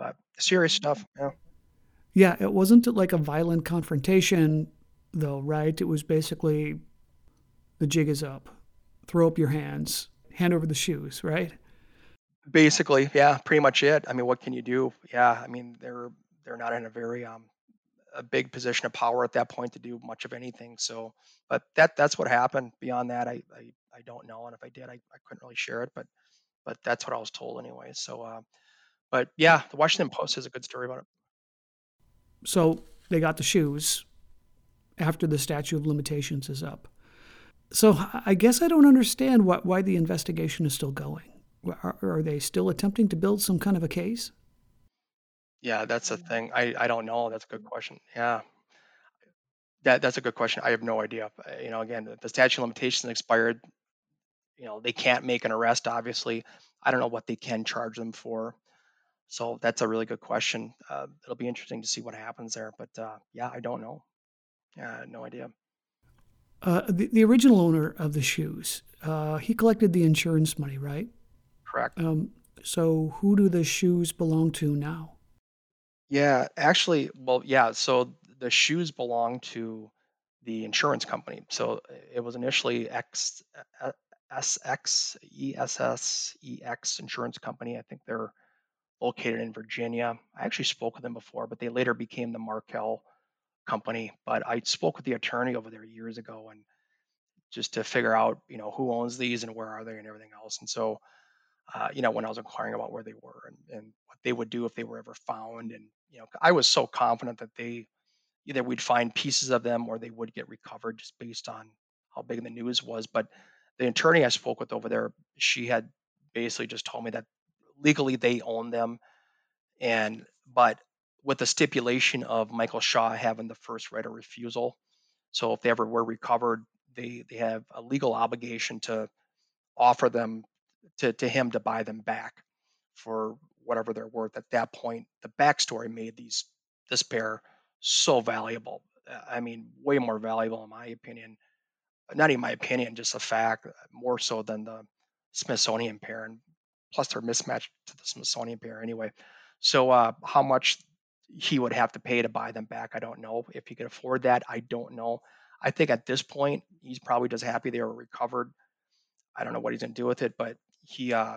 but serious stuff. Yeah. Yeah, it wasn't like a violent confrontation, though, right? It was basically the jig is up, throw up your hands, hand over the shoes, right? Basically, yeah, pretty much it. I mean, what can you do? Yeah, I mean, they're they're not in a very um a big position of power at that point to do much of anything. So, but that that's what happened. Beyond that, I I, I don't know, and if I did, I, I couldn't really share it. But but that's what I was told anyway. So, uh, but yeah, the Washington Post has a good story about it. So they got the shoes after the statute of limitations is up. So I guess I don't understand why, why the investigation is still going. Are, are they still attempting to build some kind of a case? Yeah, that's the thing. I I don't know. That's a good question. Yeah, that that's a good question. I have no idea. You know, again, the statute of limitations expired. You know, they can't make an arrest. Obviously, I don't know what they can charge them for. So that's a really good question. Uh, it'll be interesting to see what happens there. But uh, yeah, I don't know. Yeah, no idea. Uh, the, the original owner of the shoes, uh, he collected the insurance money, right? Correct. Um, so who do the shoes belong to now? Yeah, actually, well, yeah. So the shoes belong to the insurance company. So uh, it was initially X, uh, SX, ESS, EX Insurance Company. I think they're located in Virginia. I actually spoke with them before, but they later became the Markel Company. But I spoke with the attorney over there years ago, and just to figure out, you know, who owns these and where are they and everything else. And so uh, you know, when I was inquiring about where they were and, and what they would do if they were ever found. And, you know, I was so confident that they either we'd find pieces of them or they would get recovered just based on how big the news was. But the attorney I spoke with over there, she had basically just told me that legally they own them. And, but with the stipulation of Michael Shaw having the first right of refusal. So if they ever were recovered, they, they have a legal obligation to offer them to, to him to buy them back for whatever they're worth. At that point, the backstory made these this pair so valuable. Uh, I mean, way more valuable in my opinion. Not even my opinion, just a fact. uh, More so than the Smithsonian pair, and plus they're mismatched to the Smithsonian pair anyway. So, uh, how much he would have to pay to buy them back, I don't know. If he could afford that, I don't know. I think at this point, he's probably just happy they were recovered. I don't know what he's gonna do with it, but he uh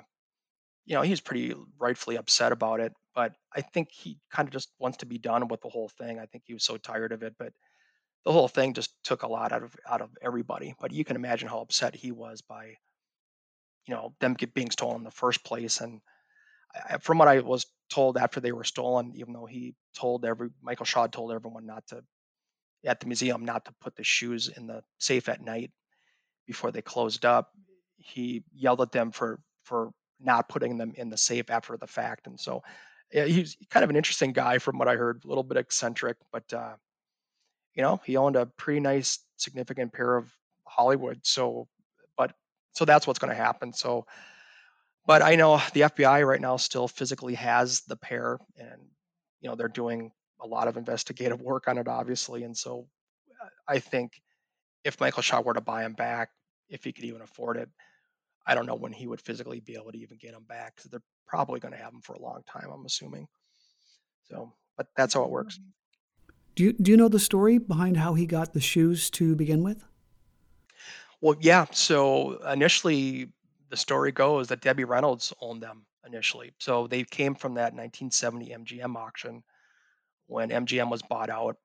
you know he's pretty rightfully upset about it but i think he kind of just wants to be done with the whole thing i think he was so tired of it but the whole thing just took a lot out of out of everybody but you can imagine how upset he was by you know them get, being stolen in the first place and I, from what i was told after they were stolen even though he told every michael shaw told everyone not to at the museum not to put the shoes in the safe at night before they closed up he yelled at them for for not putting them in the safe after the fact. And so yeah, he's kind of an interesting guy from what I heard, a little bit eccentric, but uh, you know, he owned a pretty nice, significant pair of Hollywood. So, so that's what's going to happen. So, but I know the FBI right now still physically has the pair, and you know they're doing a lot of investigative work on it, obviously. And so, uh, I think if Michael Shaw were to buy him back, if he could even afford it, I don't know when he would physically be able to even get them back because they're probably going to have them for a long time. I'm assuming. So, but that's how it works. Do you, do you know the story behind how he got the shoes to begin with? Well, yeah. So initially, the story goes that Debbie Reynolds owned them initially. So they came from that 1970 MGM auction when MGM was bought out.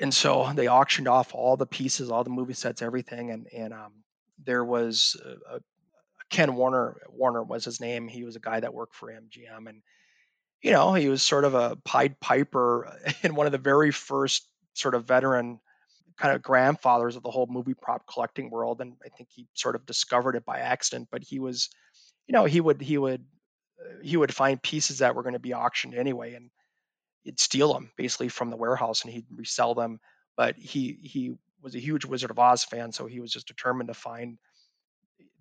And so they auctioned off all the pieces, all the movie sets, everything. And, and um, there was a, a Kent Warner, Warner was his name. He was a guy that worked for MGM. And, you know, he was sort of a Pied Piper [LAUGHS] and one of the very first sort of veteran kind of grandfathers of the whole movie prop collecting world. And I think he sort of discovered it by accident, but he was, you know, he would, he would, uh, he would find pieces that were going to be auctioned anyway. And he'd steal them basically from the warehouse and he'd resell them. But he, he was a huge Wizard of Oz fan. So he was just determined to find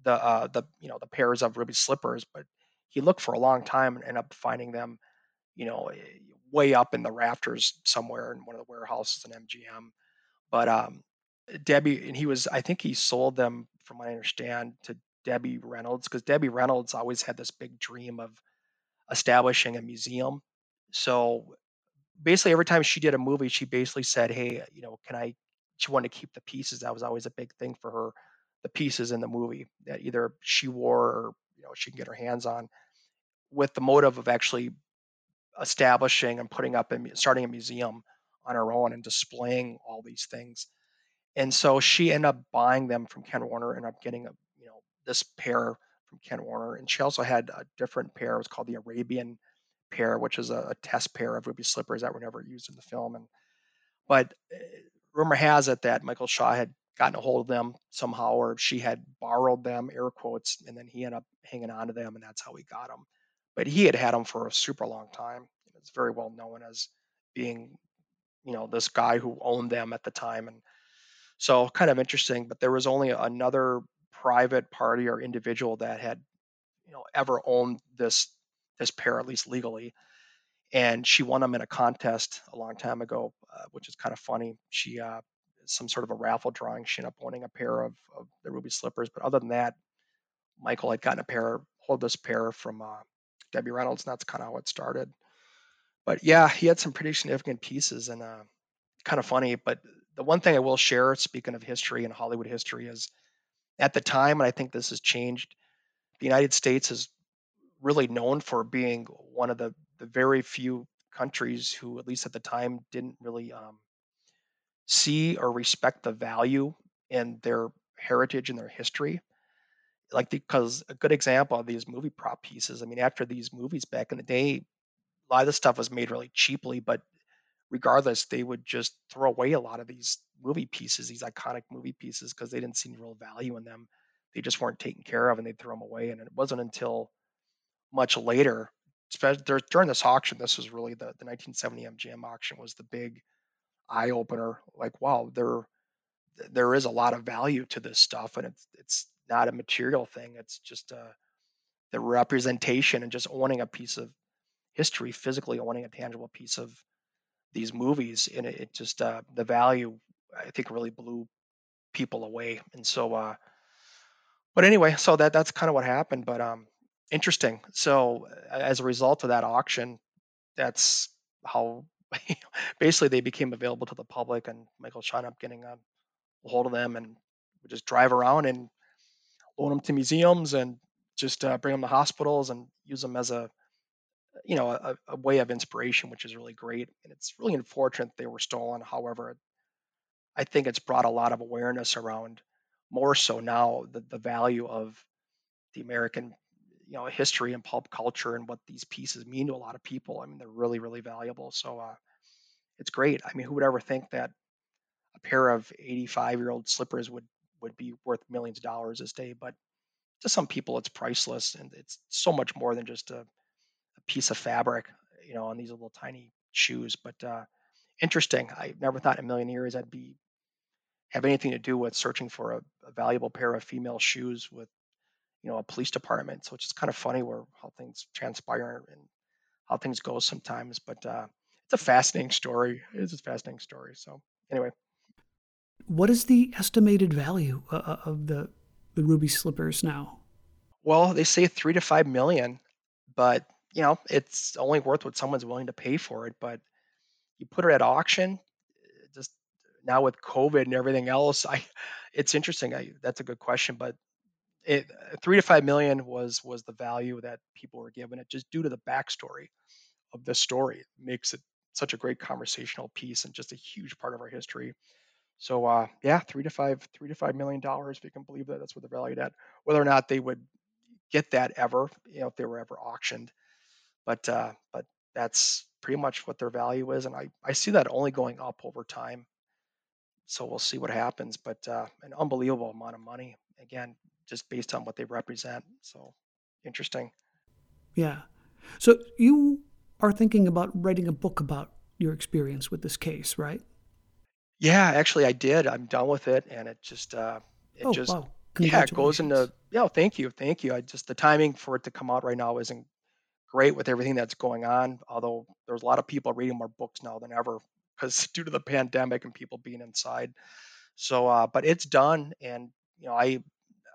the uh, the you know the pairs of ruby slippers, but he looked for a long time and ended up finding them, you know, eh, way up in the rafters somewhere in one of the warehouses in MGM. But um, Debbie and he was I think he sold them from what I understand to Debbie Reynolds because Debbie Reynolds always had this big dream of establishing a museum. So basically every time she did a movie, she basically said, "Hey, you know, can I?" She wanted to keep the pieces. That was always a big thing for her, the pieces in the movie that either she wore or you know she can get her hands on, with the motive of actually establishing and putting up and starting a museum on her own and displaying all these things. And so she ended up buying them from Kent Warner, ended up getting a you know this pair from Kent Warner, and she also had a different pair. It was called the Arabian pair, which is a, a test pair of ruby slippers that were never used in the film. And but uh, rumor has it that Michael Shaw had gotten a hold of them somehow, or she had borrowed them, air quotes, and then he ended up hanging on to them, and that's how he got them. But he had had them for a super long time. It's very well known as being, you know, this guy who owned them at the time, and so kind of interesting. But there was only another private party or individual that had, you know, ever owned this this pair, at least legally. And she won them in a contest a long time ago, uh, which is kind of funny. She, uh, some sort of a raffle drawing, she ended up winning a pair of, of the ruby slippers. But other than that, Michael had gotten a pair, hold this pair from uh, Debbie Reynolds, and that's kind of how it started. But yeah, he had some pretty significant pieces and uh, kind of funny. But the one thing I will share, speaking of history and Hollywood history, is at the time, and I think this has changed, the United States is really known for being one of the, the very few countries who, at least at the time, didn't really um, see or respect the value in their heritage and their history. Like, because a good example of these movie prop pieces, I mean, after these movies back in the day, lot of this stuff was made really cheaply, but regardless, they would just throw away a lot of these movie pieces, these iconic movie pieces, because they didn't see any real value in them. They just weren't taken care of and they'd throw them away. And it wasn't until much later. During this auction, this was really the, the 1970 MGM auction was the big eye opener. Like, wow, there there is a lot of value to this stuff, and it's it's not a material thing. It's just uh, the representation and just owning a piece of history, physically owning a tangible piece of these movies, and it, it just uh, the value I think really blew people away. And so, uh, but anyway, so that that's kind of what happened. But um, interesting. So as a result of that auction, that's how [LAUGHS] basically they became available to the public, and Michael Shaw up getting a hold of them and would just drive around and loan them to museums and just uh, bring them to hospitals and use them as a you know a, a, way of inspiration which is really great and it's really unfortunate they were stolen however i think it's brought a lot of awareness around more so now the, the value of the american you know history and pulp culture and what these pieces mean to a lot of people. I mean, they're really really valuable. So uh, it's great. I mean, who would ever think that a pair of 85 year old slippers would would be worth millions of dollars this day? But to some people, it's priceless, and it's so much more than just a, a piece of fabric, you know, on these little tiny shoes. But uh, interesting. I never thought in a million years I'd be have anything to do with searching for a, a valuable pair of female shoes with you know a police department. So it's just kind of funny where how things transpire and how things go sometimes. But uh, it's a fascinating story. It's a fascinating story. So anyway, what is the estimated value uh, uh, of the the ruby slippers now? Well, they say three to five million, but you know it's only worth what someone's willing to pay for it. But you put it at auction, just now with COVID and everything else, [LAUGHS] I it's interesting. I, that's a good question, but it, three to five million was was the value that people were given it just due to the backstory of this story it makes it such a great conversational piece and just a huge part of our history so uh, yeah three to five three to five million dollars if you can believe that that's what they're valued at whether or not they would get that ever you know if they were ever auctioned but uh, but that's pretty much what their value is and i i see that only going up over time so we'll see what happens but uh, an unbelievable amount of money again just based on what they represent. So interesting. Yeah. So you are thinking about writing a book about your experience with this case, right? Yeah, actually I did. I'm done with it and it just uh it oh, just wow. yeah, it goes into Yeah, thank you, thank you. I just the timing for it to come out right now isn't great with everything that's going on. Although there's a lot of people reading more books now than ever because [LAUGHS] due to the pandemic and people being inside. So, uh, but it's done, and you know, I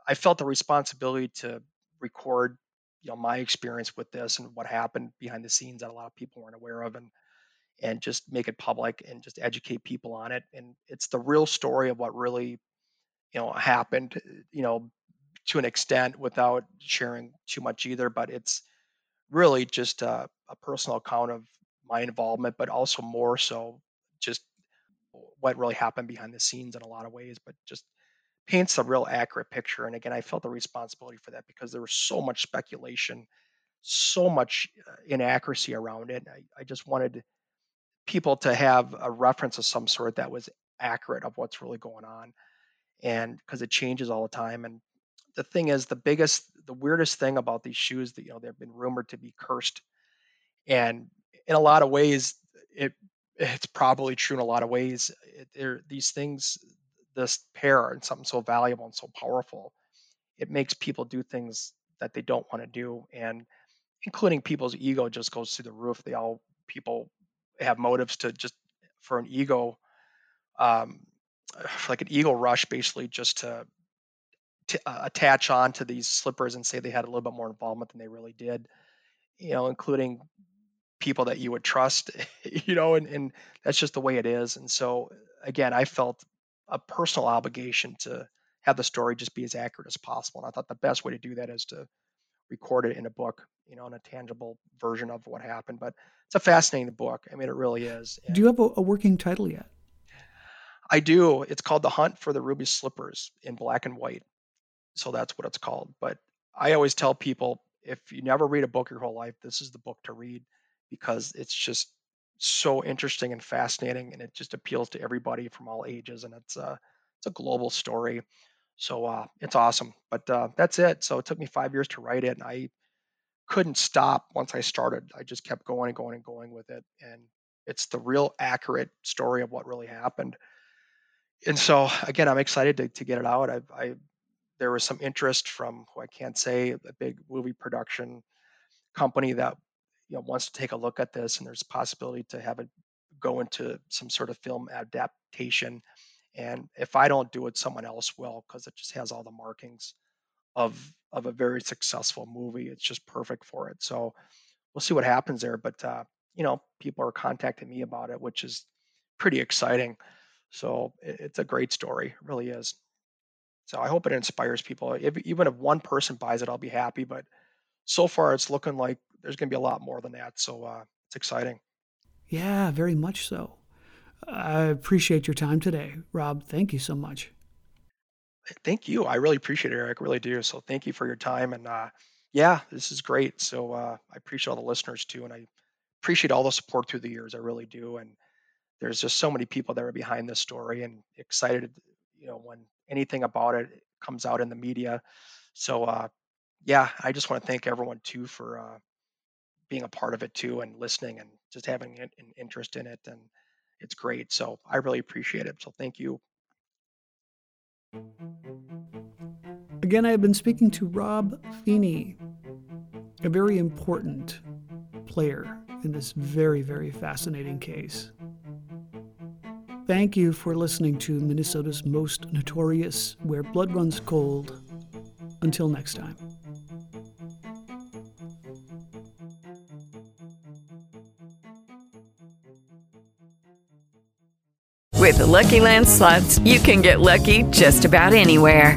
I felt the responsibility to record, you know, my experience with this and what happened behind the scenes that a lot of people weren't aware of, and and just make it public and just educate people on it. And it's the real story of what really, you know, happened. You know, to an extent without sharing too much either. But it's really just a, a personal account of my involvement, but also more so just what really happened behind the scenes in a lot of ways. But just paints a real accurate picture. And again, I felt the responsibility for that because there was so much speculation, so much uh, inaccuracy around it. I, I just wanted people to have a reference of some sort that was accurate of what's really going on. And because it changes all the time. And the thing is, the biggest, the weirdest thing about these shoes that, you know, they've been rumored to be cursed. And in a lot of ways, it, it's probably true in a lot of ways. It, these things, this pair and something so valuable and so powerful, it makes people do things that they don't want to do. And including people's ego just goes through the roof. They all, people have motives to just for an ego um for like an ego rush basically just to, to uh, attach on to these slippers and say they had a little bit more involvement than they really did you know including people that you would trust [LAUGHS] you know and, and that's just the way it is and so again i felt a personal obligation to have the story just be as accurate as possible and i thought the best way to do that is to record it in a book, you know, in a tangible version of what happened. But it's a fascinating book. I mean, it really is. Do you have a, a working title yet? I do. It's called The Hunt for the Ruby Slippers in black and white. So that's what it's called. But I always tell people if you never read a book your whole life, this is the book to read because it's just so interesting and fascinating and it just appeals to everybody from all ages and it's a it's a global story so uh, it's awesome. But uh, that's it. So it took me five years to write it, and I couldn't stop once I started. I just kept going and going and going with it, and it's the real accurate story of what really happened. And so again, I'm excited to, to get it out. I, I there was some interest from who I can't say a big movie production company that you know wants to take a look at this, and there's a possibility to have it go into some sort of film adaptation and if I don't do it, someone else will because it just has all the markings of of a very successful movie. It's just perfect for it. So we'll see what happens there. But uh, you know, people are contacting me about it, which is pretty exciting. So it's a great story, it really is. So I hope it inspires people. If, even if one person buys it, I'll be happy. But so far, it's looking like there's going to be a lot more than that. So uh, it's exciting. Yeah, very much so. I appreciate your time today, Rob. Thank you so much. Thank you. I really appreciate it, Eric. I really do. So thank you for your time. And uh, yeah, this is great. So uh, I appreciate all the listeners too. And I appreciate all the support through the years. I really do. And there's just so many people that are behind this story and excited, you know, when anything about it comes out in the media. So uh, yeah, I just want to thank everyone too for uh, being a part of it too and listening and just having an an interest in it. And it's great. So I really appreciate it. So thank you. Again, I have been speaking to Rob Feeney, a very important player in this very, very fascinating case. Thank you for listening to Minnesota's Most Notorious Where Blood Runs Cold. Until next time. With the Lucky Land slots, you can get lucky just about anywhere.